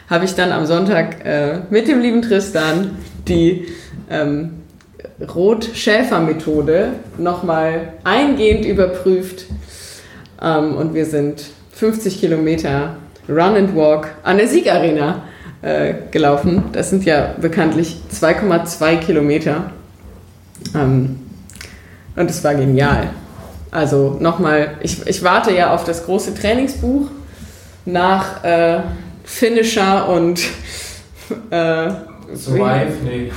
habe ich dann am Sonntag äh, mit dem lieben Tristan die ähm, Rot-Schäfer-Methode nochmal eingehend überprüft. Ähm, und wir sind 50 Kilometer Run and Walk an der Siegarena äh, gelaufen. Das sind ja bekanntlich 2,2 Kilometer. Ähm, und es war genial. Also nochmal, ich, ich warte ja auf das große Trainingsbuch nach äh, Finisher und äh, Survive, nee.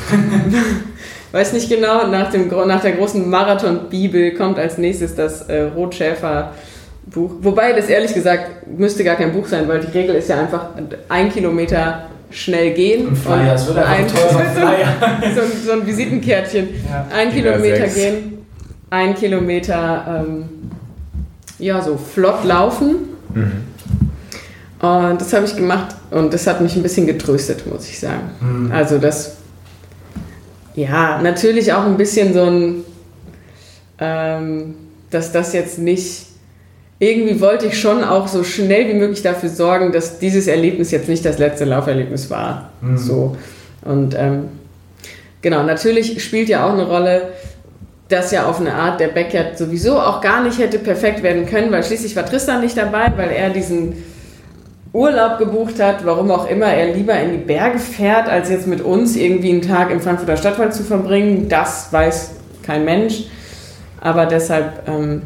weiß nicht genau, nach, dem, nach der großen Marathon-Bibel kommt als nächstes das äh, Rotschäfer-Buch. Wobei das ehrlich gesagt müsste gar kein Buch sein, weil die Regel ist ja einfach ein Kilometer schnell gehen. Ein Flyer, es wird ein Flyer. so, so, ein Visitenkärtchen. Ja. Ein Kilometer gehen ein Kilometer ähm, ja, so flott laufen. Mhm. Und das habe ich gemacht und das hat mich ein bisschen getröstet, muss ich sagen. Mhm. Also das, ja, natürlich auch ein bisschen so ein, ähm, dass das jetzt nicht, irgendwie wollte ich schon auch so schnell wie möglich dafür sorgen, dass dieses Erlebnis jetzt nicht das letzte Lauferlebnis war. Mhm. So. Und ähm, genau, natürlich spielt ja auch eine Rolle, dass ja auf eine Art der Backyard sowieso auch gar nicht hätte perfekt werden können, weil schließlich war Tristan nicht dabei, weil er diesen Urlaub gebucht hat, warum auch immer er lieber in die Berge fährt, als jetzt mit uns irgendwie einen Tag im Frankfurter Stadtwald zu verbringen. Das weiß kein Mensch. Aber deshalb, ähm,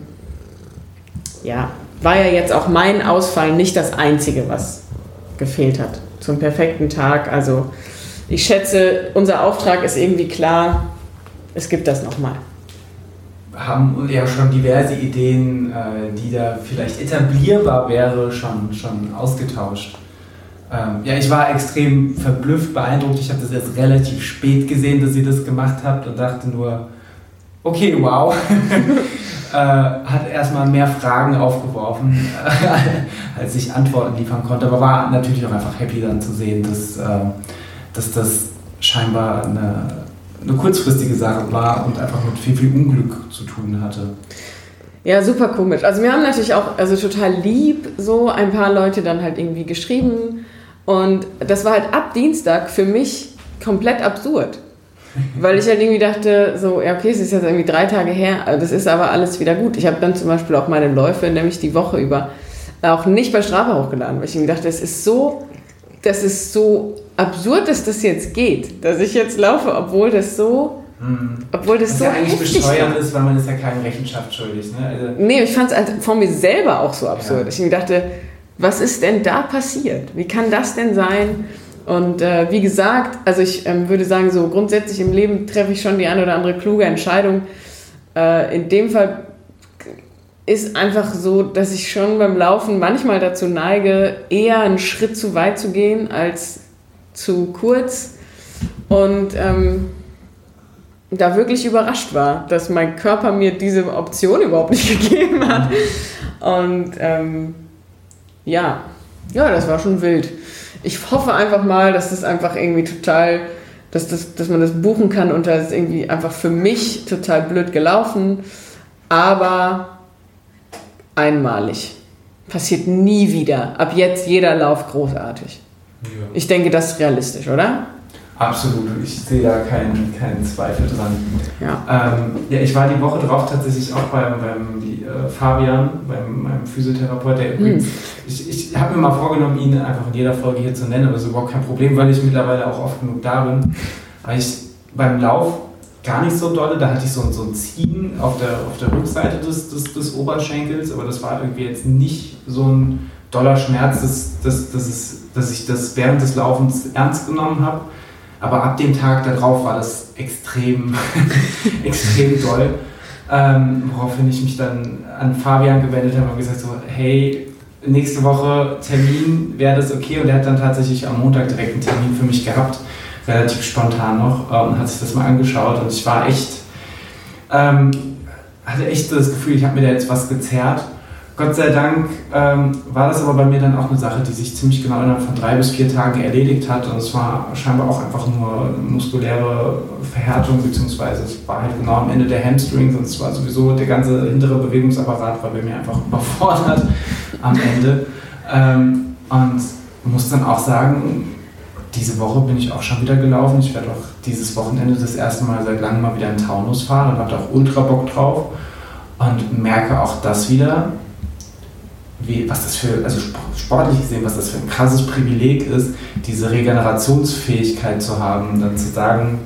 ja, war ja jetzt auch mein Ausfall nicht das Einzige, was gefehlt hat zum perfekten Tag. Also ich schätze, unser Auftrag ist irgendwie klar, es gibt das nochmal haben ja schon diverse Ideen, äh, die da vielleicht etablierbar wäre, schon, schon ausgetauscht. Ähm, ja, ich war extrem verblüfft, beeindruckt. Ich habe das jetzt relativ spät gesehen, dass ihr das gemacht habt und dachte nur, okay, wow. äh, hat erstmal mehr Fragen aufgeworfen, als ich Antworten liefern konnte, aber war natürlich auch einfach happy dann zu sehen, dass, äh, dass das scheinbar eine eine kurzfristige Sache war und einfach mit viel, viel Unglück zu tun hatte. Ja, super komisch. Also wir haben natürlich auch, also total lieb, so ein paar Leute dann halt irgendwie geschrieben. Und das war halt ab Dienstag für mich komplett absurd. Weil ich halt irgendwie dachte, so, ja, okay, es ist jetzt irgendwie drei Tage her, das ist aber alles wieder gut. Ich habe dann zum Beispiel auch meine Läufe, nämlich die Woche über, auch nicht bei Strava hochgeladen, weil ich irgendwie dachte, es ist so, das ist so absurd, dass das jetzt geht, dass ich jetzt laufe, obwohl das so, Mhm. obwohl das Was so ja eigentlich bescheuert ist, weil man ist ja keine Rechenschaft schuldig. Ne? Also, Nee, ich fand es von mir selber auch so absurd. Ja. Ich mir dachte, was ist denn da passiert? Wie kann das denn sein? Und äh, wie gesagt, also ich ähm, würde sagen, so grundsätzlich im Leben treffe ich schon die eine oder andere kluge Entscheidung. Äh, in dem Fall ist einfach so, dass ich schon beim Laufen manchmal dazu neige, eher einen Schritt zu weit zu gehen als zu kurz. Und ähm, da wirklich überrascht war, dass mein Körper mir diese Option überhaupt nicht gegeben hat. Und ähm, ja, ja, das war schon wild. Ich hoffe einfach mal, dass das einfach irgendwie total, dass, das, dass man das buchen kann und das ist irgendwie einfach für mich total blöd gelaufen, aber einmalig. Passiert nie wieder. Ab jetzt jeder Lauf großartig. Ja. Ich denke, das ist realistisch, oder? Absolut, ich sehe da keinen, keinen Zweifel dran. Ja. Ähm, ja, ich war die Woche drauf tatsächlich auch beim, beim die, äh, Fabian, beim meinem Physiotherapeut, der übrigens, ich, ich habe mir mal vorgenommen, ihn einfach in jeder Folge hier zu nennen, aber das ist überhaupt kein Problem, weil ich mittlerweile auch oft genug da bin. Weil ich beim Lauf gar nicht so dolle, da hatte ich so, so ein Ziehen auf der, auf der Rückseite des, des, des Oberschenkels, aber das war irgendwie jetzt nicht so ein doller Schmerz, dass, dass, dass, es, dass ich das während des Laufens ernst genommen habe. Aber ab dem Tag darauf war das extrem, extrem doll. Ähm, woraufhin ich mich dann an Fabian gewendet habe und gesagt so, hey, nächste Woche Termin, wäre das okay? Und er hat dann tatsächlich am Montag direkt einen Termin für mich gehabt, relativ spontan noch, äh, und hat sich das mal angeschaut. Und ich war echt, ähm, hatte echt das Gefühl, ich habe mir da jetzt was gezerrt. Gott sei Dank ähm, war das aber bei mir dann auch eine Sache, die sich ziemlich genau innerhalb von drei bis vier Tagen erledigt hat. Und es war scheinbar auch einfach nur muskuläre Verhärtung, beziehungsweise es war halt genau am Ende der Hamstrings und es war sowieso der ganze hintere Bewegungsapparat war bei mir einfach überfordert am Ende. Ähm, und muss dann auch sagen, diese Woche bin ich auch schon wieder gelaufen. Ich werde auch dieses Wochenende das erste Mal seit langem mal wieder in Taunus fahren und habe da auch ultra Bock drauf. Und merke auch das wieder, wie, was das für, also sp- sportlich gesehen, was das für ein krasses Privileg ist, diese Regenerationsfähigkeit zu haben, dann zu sagen,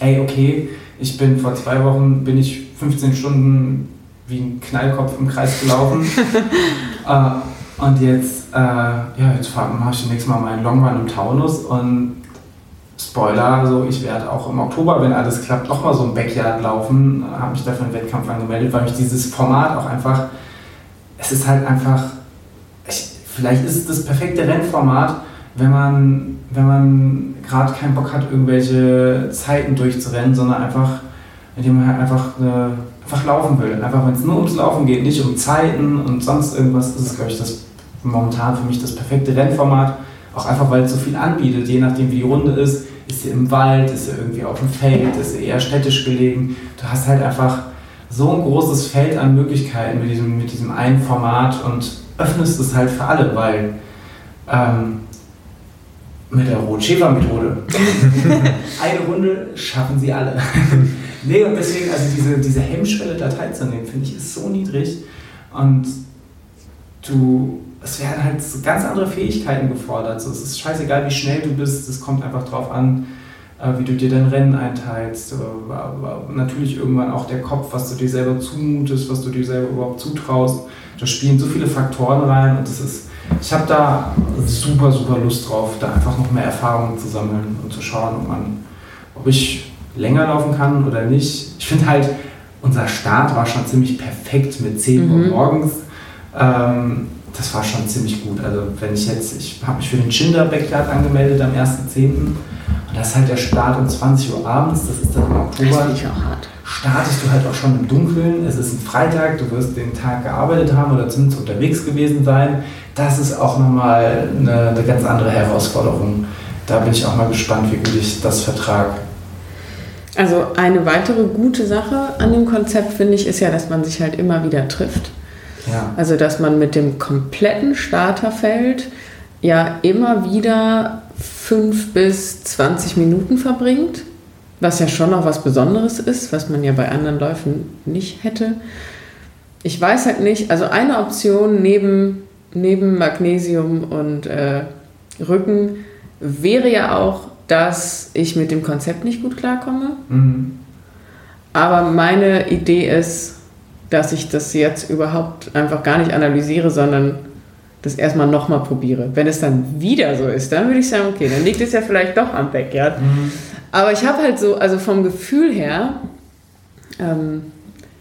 ey, okay, ich bin vor zwei Wochen, bin ich 15 Stunden wie ein Knallkopf im Kreis gelaufen. äh, und jetzt, äh, ja, jetzt mache ich nächstes Mal meinen Longrun im Taunus und Spoiler, so ich werde auch im Oktober, wenn alles klappt, auch mal so ein Backyard laufen, habe mich dafür einen Wettkampf angemeldet, weil mich dieses Format auch einfach, es ist halt einfach, ich, vielleicht ist es das perfekte Rennformat, wenn man, wenn man gerade keinen Bock hat, irgendwelche Zeiten durchzurennen, sondern einfach, indem man halt einfach, äh, einfach laufen will. Einfach, wenn es nur ums Laufen geht, nicht um Zeiten und sonst irgendwas, ist es, glaube ich, das momentan für mich das perfekte Rennformat. Auch einfach, weil es so viel anbietet, je nachdem wie die Runde ist. Ist sie im Wald, ist sie irgendwie auf dem Feld, ist sie eher städtisch gelegen. Du hast halt einfach so ein großes Feld an Möglichkeiten mit diesem, mit diesem einen Format und öffnest es halt für alle, weil ähm, mit der Rotschäfer-Methode eine Runde schaffen sie alle. nee, und deswegen, also diese, diese Hemmschwelle da teilzunehmen, finde ich, ist so niedrig. Und du, es werden halt ganz andere Fähigkeiten gefordert. So, es ist scheißegal, wie schnell du bist, es kommt einfach drauf an, wie du dir dein Rennen einteilst. Äh, Natürlich irgendwann auch der Kopf, was du dir selber zumutest, was du dir selber überhaupt zutraust. Da spielen so viele Faktoren rein und das ist, ich habe da super, super Lust drauf, da einfach noch mehr Erfahrungen zu sammeln und zu schauen, ob, man, ob ich länger laufen kann oder nicht. Ich finde halt, unser Start war schon ziemlich perfekt mit 10 Uhr Mhm. morgens. Ähm, das war schon ziemlich gut. Also wenn ich jetzt, ich habe mich für den Chinder Backyard angemeldet am 1.10. Und das ist halt der Start um 20 Uhr abends, das ist dann im Das Oktober finde ich auch hart. startest du halt auch schon im Dunkeln. Es ist ein Freitag, du wirst den Tag gearbeitet haben oder zumindest unterwegs gewesen sein. Das ist auch nochmal eine, eine ganz andere Herausforderung. Da bin ich auch mal gespannt, wie gut ich das vertrage. Also eine weitere gute Sache an dem Konzept finde ich ist ja, dass man sich halt immer wieder trifft. Ja. Also dass man mit dem kompletten Starterfeld ja immer wieder fünf bis 20 Minuten verbringt, was ja schon noch was Besonderes ist, was man ja bei anderen Läufen nicht hätte. Ich weiß halt nicht, also eine Option neben, neben Magnesium und äh, Rücken wäre ja auch, dass ich mit dem Konzept nicht gut klarkomme. Mhm. Aber meine Idee ist, dass ich das jetzt überhaupt einfach gar nicht analysiere, sondern das erstmal nochmal probiere. Wenn es dann wieder so ist, dann würde ich sagen, okay, dann liegt es ja vielleicht doch am Backyard. Mhm. Aber ich habe halt so, also vom Gefühl her, ähm,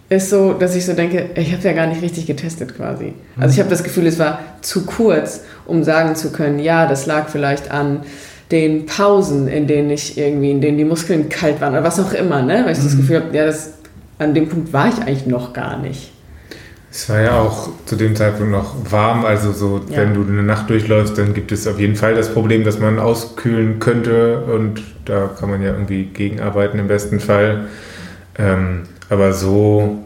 ist so, dass ich so denke, ich habe ja gar nicht richtig getestet quasi. Also ich habe das Gefühl, es war zu kurz, um sagen zu können, ja, das lag vielleicht an den Pausen, in denen ich irgendwie, in denen die Muskeln kalt waren oder was auch immer, ne? Weil ich das Gefühl habe, ja, das, an dem Punkt war ich eigentlich noch gar nicht. Es war ja auch zu dem Zeitpunkt noch warm, also so, Ja. wenn du eine Nacht durchläufst, dann gibt es auf jeden Fall das Problem, dass man auskühlen könnte und da kann man ja irgendwie gegenarbeiten im besten Fall. Ähm, aber so,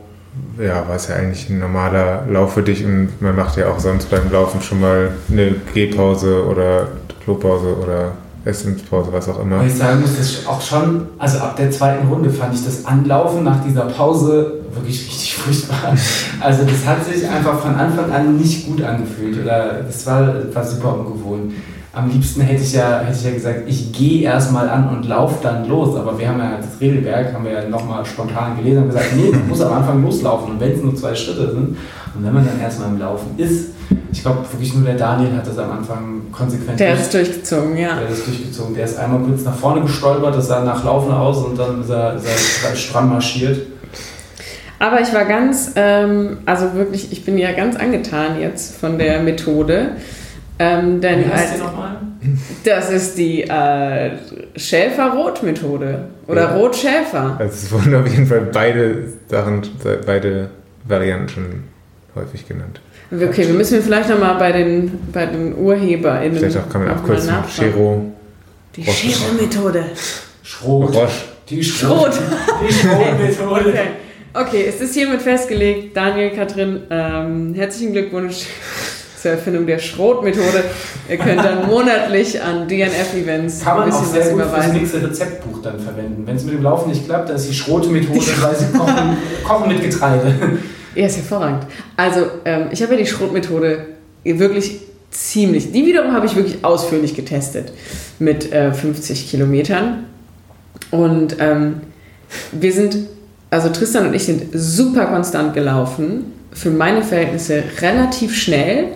ja, war es ja eigentlich ein normaler Lauf für dich und man macht ja auch sonst beim Laufen schon mal eine Gehpause oder Klopause oder Essenspause, was auch immer. Weil ich sagen muss, das ist auch schon, also ab der zweiten Runde fand ich das Anlaufen nach dieser Pause wirklich richtig furchtbar. Also das hat sich einfach von Anfang an nicht gut angefühlt oder das war, war super ungewohnt. Am liebsten hätte ich ja, hätte ich ja gesagt, ich gehe erstmal an und laufe dann los. Aber wir haben ja das Regelwerk, haben wir ja nochmal spontan gelesen und gesagt, nee, man muss am Anfang loslaufen. Und wenn es nur zwei Schritte sind und wenn man dann erstmal im Laufen ist, ich glaube wirklich nur der Daniel hat das am Anfang konsequent Der durch- ist durchgezogen, ja. der ist durchgezogen. Der ist einmal kurz nach vorne gestolpert, das sah nach Laufen aus und dann ist er, ist er stramm marschiert. Aber ich war ganz, ähm, also wirklich, ich bin ja ganz angetan jetzt von der Methode. Ähm, denn Wie heißt als, nochmal? das ist die äh, Schäfer-Rot-Methode. Oder Ja. Rot-Schäfer. Also es wurden auf jeden Fall beide Sachen, beide Varianten schon häufig genannt. Okay, wir müssen vielleicht nochmal bei den, bei den UrheberInnen Vielleicht auch kann man abkürzen. Chero, Die Roche. Schäfer-Methode. Schrot. Roche. Die Schrot. Die Schrot-Methode. Okay. Okay, es ist hiermit festgelegt. Daniel, Katrin, ähm, herzlichen Glückwunsch zur Erfindung der Schrot-Methode. Ihr könnt dann monatlich an DNF-Events Kann ein man auch bisschen sehr was gut fürs überweisen. nächste Rezeptbuch dann verwenden. Wenn es mit dem Laufen nicht klappt, dann ist die Schrot-Methode, weil sie kochen, kochen mit Getreide. Ja, ist hervorragend. Also, ähm, ich habe ja die Schrotmethode wirklich ziemlich, die wiederum habe ich wirklich ausführlich getestet mit äh, 50 Kilometern. Und ähm, wir sind, also Tristan und ich sind super konstant gelaufen, für meine Verhältnisse relativ schnell.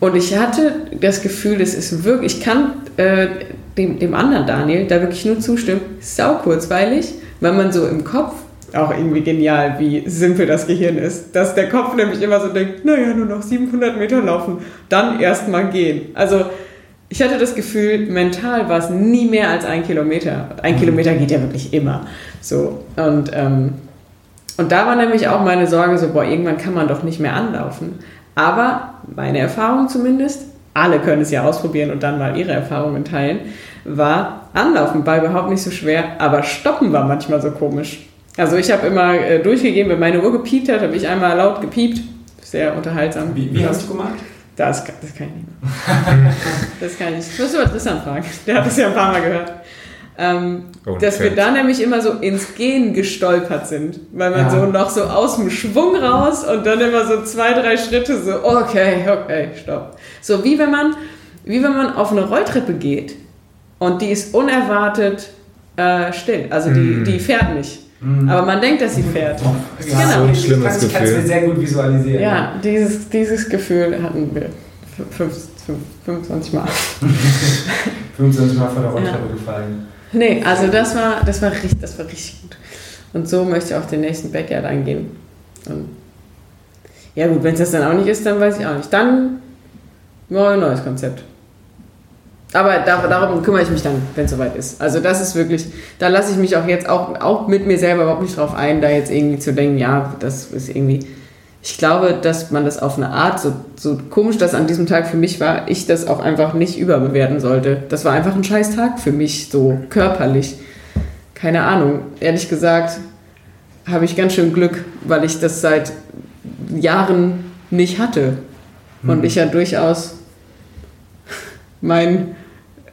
Und ich hatte das Gefühl, es ist wirklich, ich kann äh, dem, dem anderen Daniel da wirklich nur zustimmen, sau kurzweilig, weil man so im Kopf, auch irgendwie genial, wie simpel das Gehirn ist, dass der Kopf nämlich immer so denkt, naja, nur noch 700 Meter laufen, dann erst mal gehen. Also ich hatte das Gefühl, mental war es nie mehr als ein Kilometer. Ein Kilometer geht ja wirklich immer. So, und, ähm, und da war nämlich auch meine Sorge so, boah, irgendwann kann man doch nicht mehr anlaufen. Aber meine Erfahrung zumindest, alle können es ja ausprobieren und dann mal ihre Erfahrungen teilen, war Anlaufen war überhaupt nicht so schwer, aber Stoppen war manchmal so komisch. Also ich habe immer äh, durchgegeben, wenn meine Uhr gepiept hat, habe ich einmal laut gepiept. Sehr unterhaltsam. Wie, wie hast du gemacht? Das, kann- das kann ich nicht mehr. Das kann ich nicht. Ich muss über Tristan fragen. Der hat das ja ein paar Mal gehört. Ähm, Oh, dass wir da nämlich immer so ins Gehen gestolpert sind, weil man Ja. so noch so aus dem Schwung raus und dann immer so zwei, drei Schritte so, okay, okay, stopp. So wie wenn man, wie wenn man auf eine Rolltreppe geht und die ist unerwartet äh, still. Also die, Mm. die fährt nicht. Mhm. Aber man denkt, dass sie fährt. Ja, Genau. So ein ich schlimmes kann- Ich kann es Gefühl. mir sehr gut visualisieren. Ja, dieses, dieses Gefühl hatten wir fünf- fünf- 25 Mal. 25 Mal vor der Rolltreppe gefallen. Nee, also das war, das war richtig, das war richtig gut. Und so möchte ich auch den nächsten Backyard angehen. Und ja gut, wenn es das dann auch nicht ist, dann weiß ich auch nicht. Dann mal ein neues Konzept. Aber da, darum kümmere ich mich dann, wenn es soweit ist. Also das ist wirklich, da lasse ich mich auch jetzt auch, auch mit mir selber überhaupt nicht drauf ein, da jetzt irgendwie zu denken, ja, das ist irgendwie. Ich glaube, dass man das auf eine Art, so, so komisch das an diesem Tag für mich war, ich das auch einfach nicht überbewerten sollte. Das war einfach ein scheiß Tag für mich, so körperlich. keine Ahnung, ehrlich gesagt, habe ich ganz schön Glück, weil ich das seit Jahren nicht hatte. Und Mhm. ich ja durchaus mein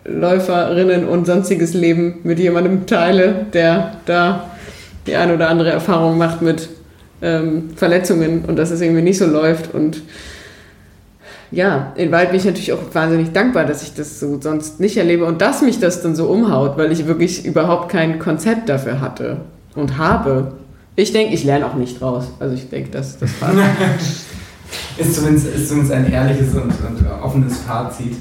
Läuferinnen und sonstiges Leben mit jemandem teile, der da die ein oder andere Erfahrung macht mit ähm, Verletzungen und dass es irgendwie nicht so läuft. Und ja, in Wahrheit bin ich natürlich auch wahnsinnig dankbar, dass ich das so sonst nicht erlebe und dass mich das dann so umhaut, weil ich wirklich überhaupt kein Konzept dafür hatte und habe. Ich denke, ich lerne auch nicht raus. Also ich denke, das, das passt. Ist zumindest, ist zumindest ein ehrliches und, und offenes Fazit.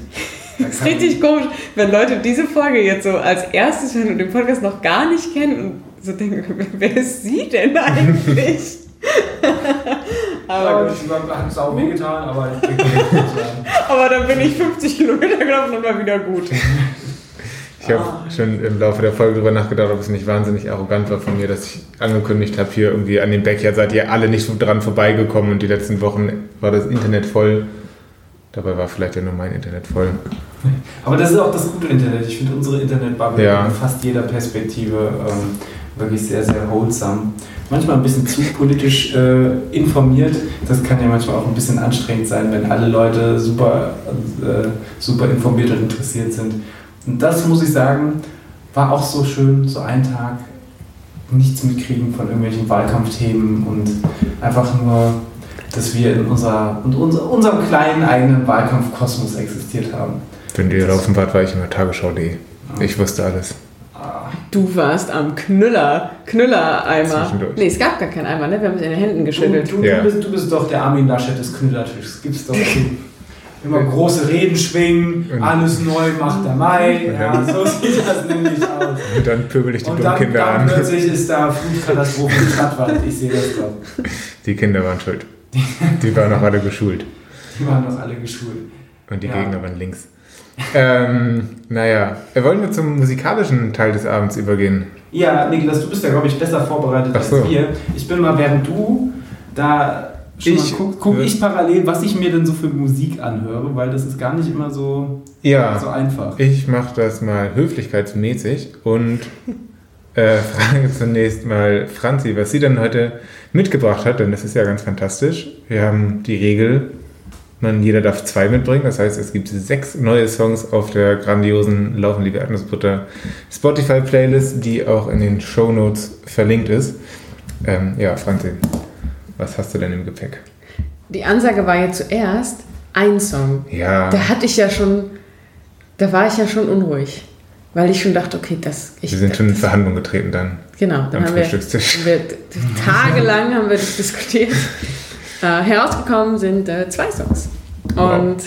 Da Das ist richtig komisch, wenn Leute diese Folge jetzt so als erstes hören und den Podcast noch gar nicht kennen und so denken, wer ist sie denn eigentlich? Aber gut, ich hat es auch wehgetan, aber ich sagen. aber dann bin ich 50 Kilometer gelaufen und war wieder gut. Ich habe schon im Laufe der Folge darüber nachgedacht, ob es nicht wahnsinnig arrogant war von mir, dass ich angekündigt habe, hier irgendwie an dem Backyard seid ihr alle nicht so dran vorbeigekommen und die letzten Wochen war das Internet voll. Dabei war vielleicht ja nur mein Internet voll. Aber das ist auch das gute Internet. Ich finde unsere Internetbubble Ja. in fast jeder Perspektive ähm, wirklich sehr, sehr wholesome. Manchmal ein bisschen zu politisch äh, informiert. Das kann ja manchmal auch ein bisschen anstrengend sein, wenn alle Leute super, äh, super informiert und interessiert sind. Und das muss ich sagen, war auch so schön, so ein Tag nichts mitkriegen von irgendwelchen Wahlkampfthemen und einfach nur, dass wir in unserer, in unser, unserem kleinen eigenen Wahlkampfkosmos existiert haben. Wenn ihr laufen wart, war ich immer tagesschau.de. Ich wusste alles. Du warst am Knüller, Knüllereimer. Zwischendurch. Nee, es gab gar keinen Eimer, ne? Wir haben es in den Händen geschüttelt. Du, du, Ja. du, bist, du bist doch der Armin Laschet des Knüllertischs. Gibt's doch immer große Reden schwingen, alles neu macht der Mai. Ja, so sieht das nämlich aus. Und dann pöbel ich die dummen Kinder dann an. plötzlich ist da Flutkatastrophe im Stadtwald. Ich sehe das doch. Die Kinder waren schuld. Die waren auch alle geschult. Die waren doch alle geschult. Und die Ja. Gegner waren links. ähm, naja, wir wollen wir zum musikalischen Teil des Abends übergehen. Ja, Niklas, du bist ja, glaube ich, besser vorbereitet so. als wir. Ich bin mal, während du da schon Ich- guck, guck äh, ich parallel, was ich mir denn so für Musik anhöre, weil das ist gar nicht immer so, Ja, so einfach. ich mache das mal höflichkeitsmäßig und äh, frage zunächst mal Franzi, was sie denn heute mitgebracht hat, denn das ist ja ganz fantastisch. Wir haben die Regel, man, jeder darf zwei mitbringen, das heißt, es gibt sechs neue Songs auf der grandiosen Laufen, liebe Erdnussbutter Spotify-Playlist, die auch in den Shownotes verlinkt ist. Ähm, ja, Franzi, was hast du denn im Gepäck? Die Ansage war ja zuerst ein Song. Ja, Da hatte ich ja schon, da war ich ja schon unruhig. Weil ich schon dachte, okay, das. Ich, wir sind schon in Verhandlung getreten dann Genau, dann am haben wir, Frühstückstisch. haben wir tagelang haben wir das diskutiert. Äh, herausgekommen sind äh, zwei Songs. Wow. Und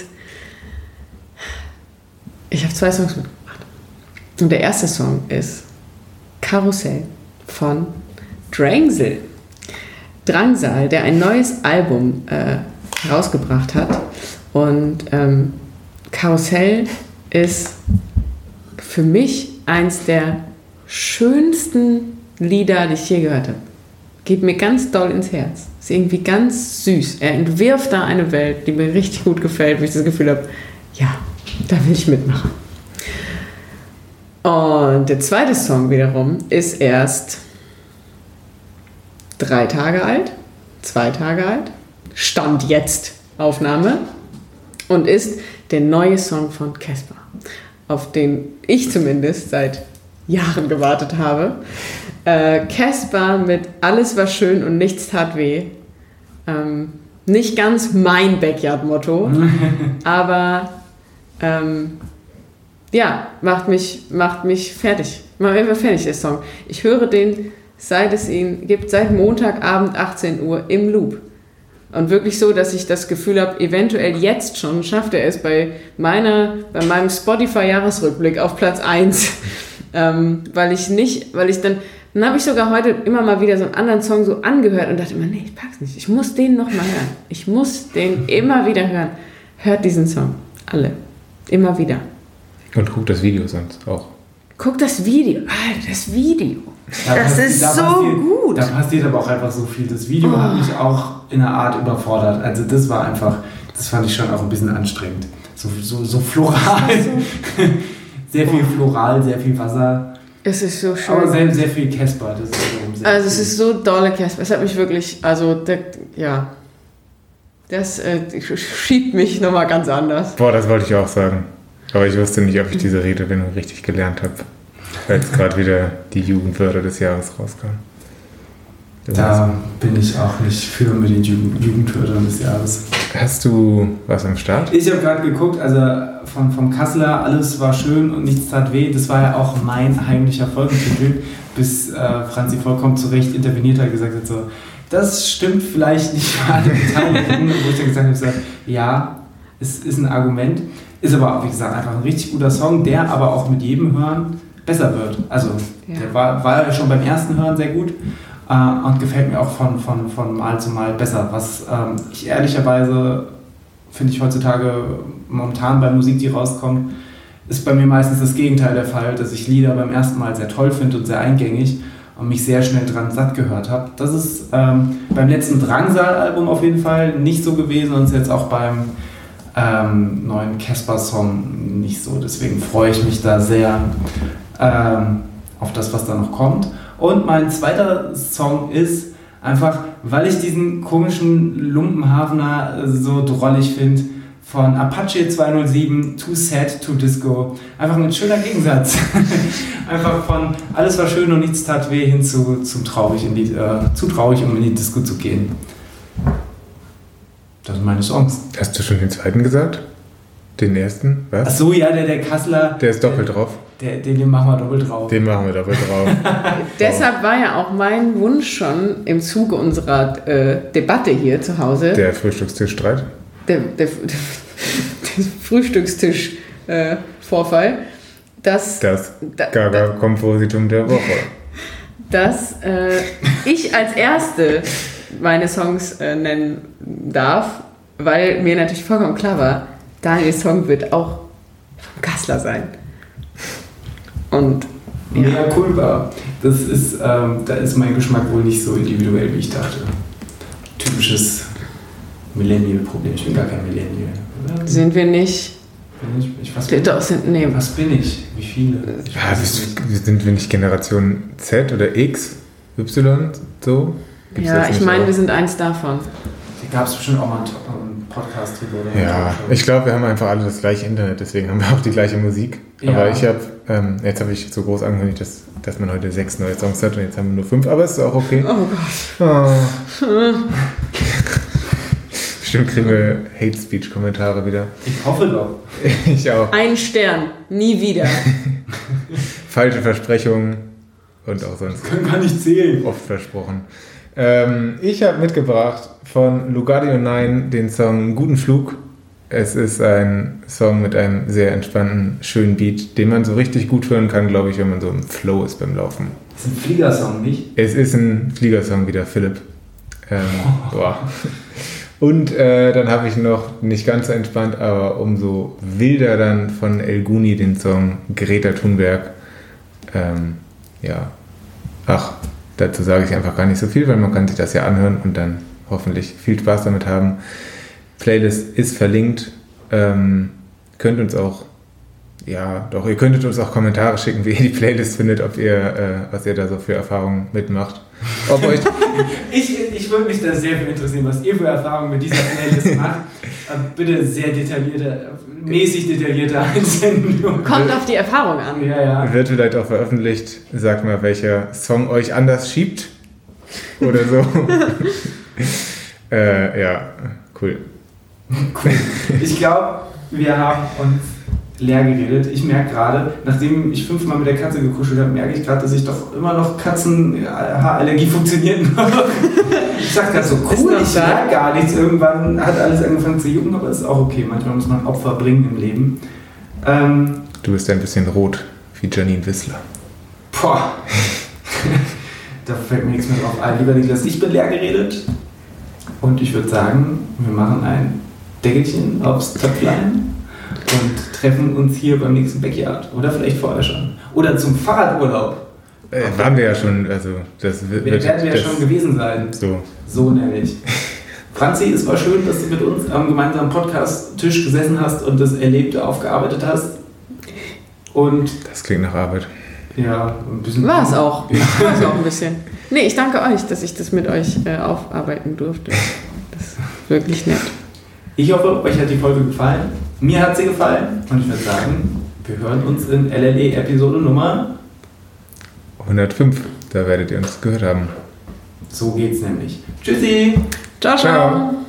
ich habe zwei Songs mitgebracht. Und der erste Song ist Karussell von Drangsal. Drangsal, der ein neues Album äh, herausgebracht hat. Und ähm, Karussell ist für mich eins der schönsten Lieder, die ich je gehört habe. Geht mir ganz doll ins Herz. Ist irgendwie ganz süß. Er entwirft da eine Welt, die mir richtig gut gefällt, wo ich das Gefühl habe, ja, da will ich mitmachen. Und der zweite Song wiederum ist erst drei Tage alt, zwei Tage alt, Stand jetzt Aufnahme und ist der neue Song von Casper, auf den ich zumindest seit Jahren gewartet habe. Äh, Casper mit Alles war schön und nichts tat weh. Ähm, nicht ganz mein Backyard-Motto, aber ähm, ja, macht mich, macht mich fertig. Macht mich fertig, der Song. Ich höre den, seit es ihn gibt, seit Montagabend 18 Uhr im Loop. Und wirklich so, dass ich das Gefühl habe, eventuell jetzt schon schafft er es bei meiner, bei meinem Spotify-Jahresrückblick auf Platz 1. ähm, weil ich nicht, weil ich dann, dann habe ich sogar heute immer mal wieder so einen anderen Song so angehört und dachte immer, nee, ich pack's nicht. Ich muss den nochmal hören. Ich muss den immer wieder hören. Hört diesen Song. Alle. Immer wieder. Und guck das Video sonst auch. Guck das Video. Alter, das Video. Da das passi- ist da so passiert- gut. Da passiert aber auch einfach so viel. Das Video hat mich auch in einer Art überfordert. Also das war einfach, das fand ich schon auch ein bisschen anstrengend. So, so, so floral. sehr viel floral, sehr viel Wasser. Es ist so schön. Aber sehr, sehr viel Casper. Das ist sehr also es ist so dolle Casper. Es hat mich wirklich, also der, ja, das äh, schiebt mich nochmal ganz anders. Boah, das wollte ich auch sagen. Aber ich wusste nicht, ob ich diese Redewendung richtig gelernt habe. Weil jetzt gerade wieder die Jugendwörter des Jahres rauskam. Da bin ich auch nicht für mit den Jugend Jugendwörtern des Jahres. Hast du was am Start? Ich habe gerade geguckt, also von, vom Kasseler, alles war schön und nichts tat weh. Das war ja auch mein heimlicher Folgentitel, bis äh, Franzi vollkommen zu Recht interveniert hat und gesagt hat, so, das stimmt vielleicht nicht für alle Beteiligten. Wo ich dann gesagt habe, so, ja, es ist ein Argument, ist aber auch, wie gesagt, einfach ein richtig guter Song, der aber auch mit jedem Hören besser wird. Also, Ja. der war, war ja schon beim ersten Hören sehr gut äh, und gefällt mir auch von, von, von Mal zu Mal besser. Was ähm, ich ehrlicherweise finde ich heutzutage momentan bei Musik, die rauskommt, ist bei mir meistens das Gegenteil der Fall, dass ich Lieder beim ersten Mal sehr toll finde und sehr eingängig und mich sehr schnell dran satt gehört habe. Das ist ähm, beim letzten Drangsal-Album auf jeden Fall nicht so gewesen und ist jetzt auch beim ähm, neuen Casper-Song nicht so. Deswegen freue ich mich da sehr ähm, auf das, was da noch kommt. Und mein zweiter Song ist einfach, weil ich diesen komischen Lumpenhafener so drollig finde, von Apache 207, Too Sad to Disco. Einfach ein schöner Gegensatz. Einfach von alles war schön und nichts tat weh hin zu, zum traurig in die, äh, zu traurig, um in die Disco zu gehen. Das sind meine Songs. Hast du schon den zweiten gesagt? Den ersten? Ach Was? so, ja, der, der Kasseler. Der ist doppelt drauf. Der, den, den machen wir doppelt drauf. Den machen wir doppelt drauf. Deshalb war ja auch mein Wunsch schon im Zuge unserer äh, Debatte hier zu Hause, Der Frühstückstischstreit. der, der, der Frühstückstisch-Vorfall, dass, Das da, da, Gaga-Kompositum der Woche. dass äh, ich als Erste meine Songs äh, nennen darf, weil mir natürlich vollkommen klar war, Daniels Song wird auch vom Kassler sein. Und ja, Mea culpa. Das ist, ähm, da ist mein Geschmack wohl nicht so individuell, wie ich dachte. Typisches Millennial-Problem. Ich bin gar kein Millennial. oder? sind wir nicht. Bin ich, ich, was, bin, Doch, sind, nee, was bin ich? Wie viele? Ich Ja, bist, sind wir nicht Generation Z oder X? Y? So? Gibt's ja, ich meine, wir sind eins davon. Da gab es bestimmt auch mal einen Podcast drüber. Oder Ja, ich glaube, wir haben einfach alle das gleiche Internet, deswegen haben wir auch die gleiche Musik. Ja. Aber ich habe, ähm, jetzt habe ich so groß angekündigt, dass, dass man heute sechs neue Songs hat und jetzt haben wir nur fünf, aber es ist auch okay. Oh Gott. Oh. Bestimmt kriegen wir Hate Speech Kommentare wieder. Ich hoffe doch. Ich auch. Ein Stern, nie wieder. Falsche Versprechungen und auch sonst Können gar nicht zählen. oft versprochen. Ähm, ich habe mitgebracht von Lugardio 9 den Song Guten Flug. Es ist ein Song mit einem sehr entspannten, schönen Beat, den man so richtig gut hören kann, glaube ich, wenn man so im Flow ist beim Laufen. Das ist ein Fliegersong, nicht? Es ist ein Fliegersong wieder, Philipp. Ähm, boah. Und äh, dann habe ich noch, nicht ganz so entspannt, aber umso wilder dann von El Guni den Song Greta Thunberg. Ähm, ja, ach, dazu sage ich einfach gar nicht so viel, weil man kann sich das ja anhören und dann hoffentlich viel Spaß damit haben. Playlist ist verlinkt. Ähm, könnt uns auch, ja, doch, ihr könntet uns auch Kommentare schicken, wie ihr die Playlist findet, ob ihr, äh, was ihr da so für Erfahrungen mitmacht. Ich, ich würde mich da sehr für interessieren, was ihr für Erfahrungen mit dieser Playlist macht. Bitte sehr detaillierte, mäßig detaillierte Einsendung. Kommt auf die Erfahrung an. Ja, ja. wird vielleicht auch veröffentlicht, sagt mal, welcher Song euch anders schiebt oder so. äh, ja, cool. Ich glaube, wir haben uns leer geredet. Ich merke gerade, nachdem ich fünfmal mit der Katze gekuschelt habe, merke ich gerade, dass ich doch immer noch Katzenhaarallergie funktioniert. Ich dachte gerade so, cool, ich merke gar nichts. Irgendwann hat alles angefangen zu jucken, aber es ist auch okay. Manchmal muss man Opfer bringen im Leben. Ähm, Du bist ein bisschen rot, wie Janine Wissler. boah. da fällt mir nichts mehr drauf ein. Lieber Niklas, ich bin leer geredet. Und ich würde sagen, wir machen ein Deckelchen aufs Töpflein und treffen uns hier beim nächsten Backyard. Oder vielleicht vorher schon. Oder zum Fahrradurlaub. Äh, waren wir ja schon, also das wird. Wir werden wir ja schon gewesen sein. So, So nämlich. Franzi, es war schön, dass du mit uns am gemeinsamen Podcast-Tisch gesessen hast und das Erlebte aufgearbeitet hast. Und das klingt nach Arbeit. Ja, ein bisschen. War es auch. War es auch ein bisschen. Nee, ich danke euch, dass ich das mit euch äh, aufarbeiten durfte. Das ist wirklich nett. Ich hoffe, euch hat die Folge gefallen. Mir hat sie gefallen. Und ich würde sagen, wir hören uns in LLE Episode Nummer. 105, da werdet ihr uns gehört haben. So geht's nämlich. Tschüssi! ciao. ciao. Ciao.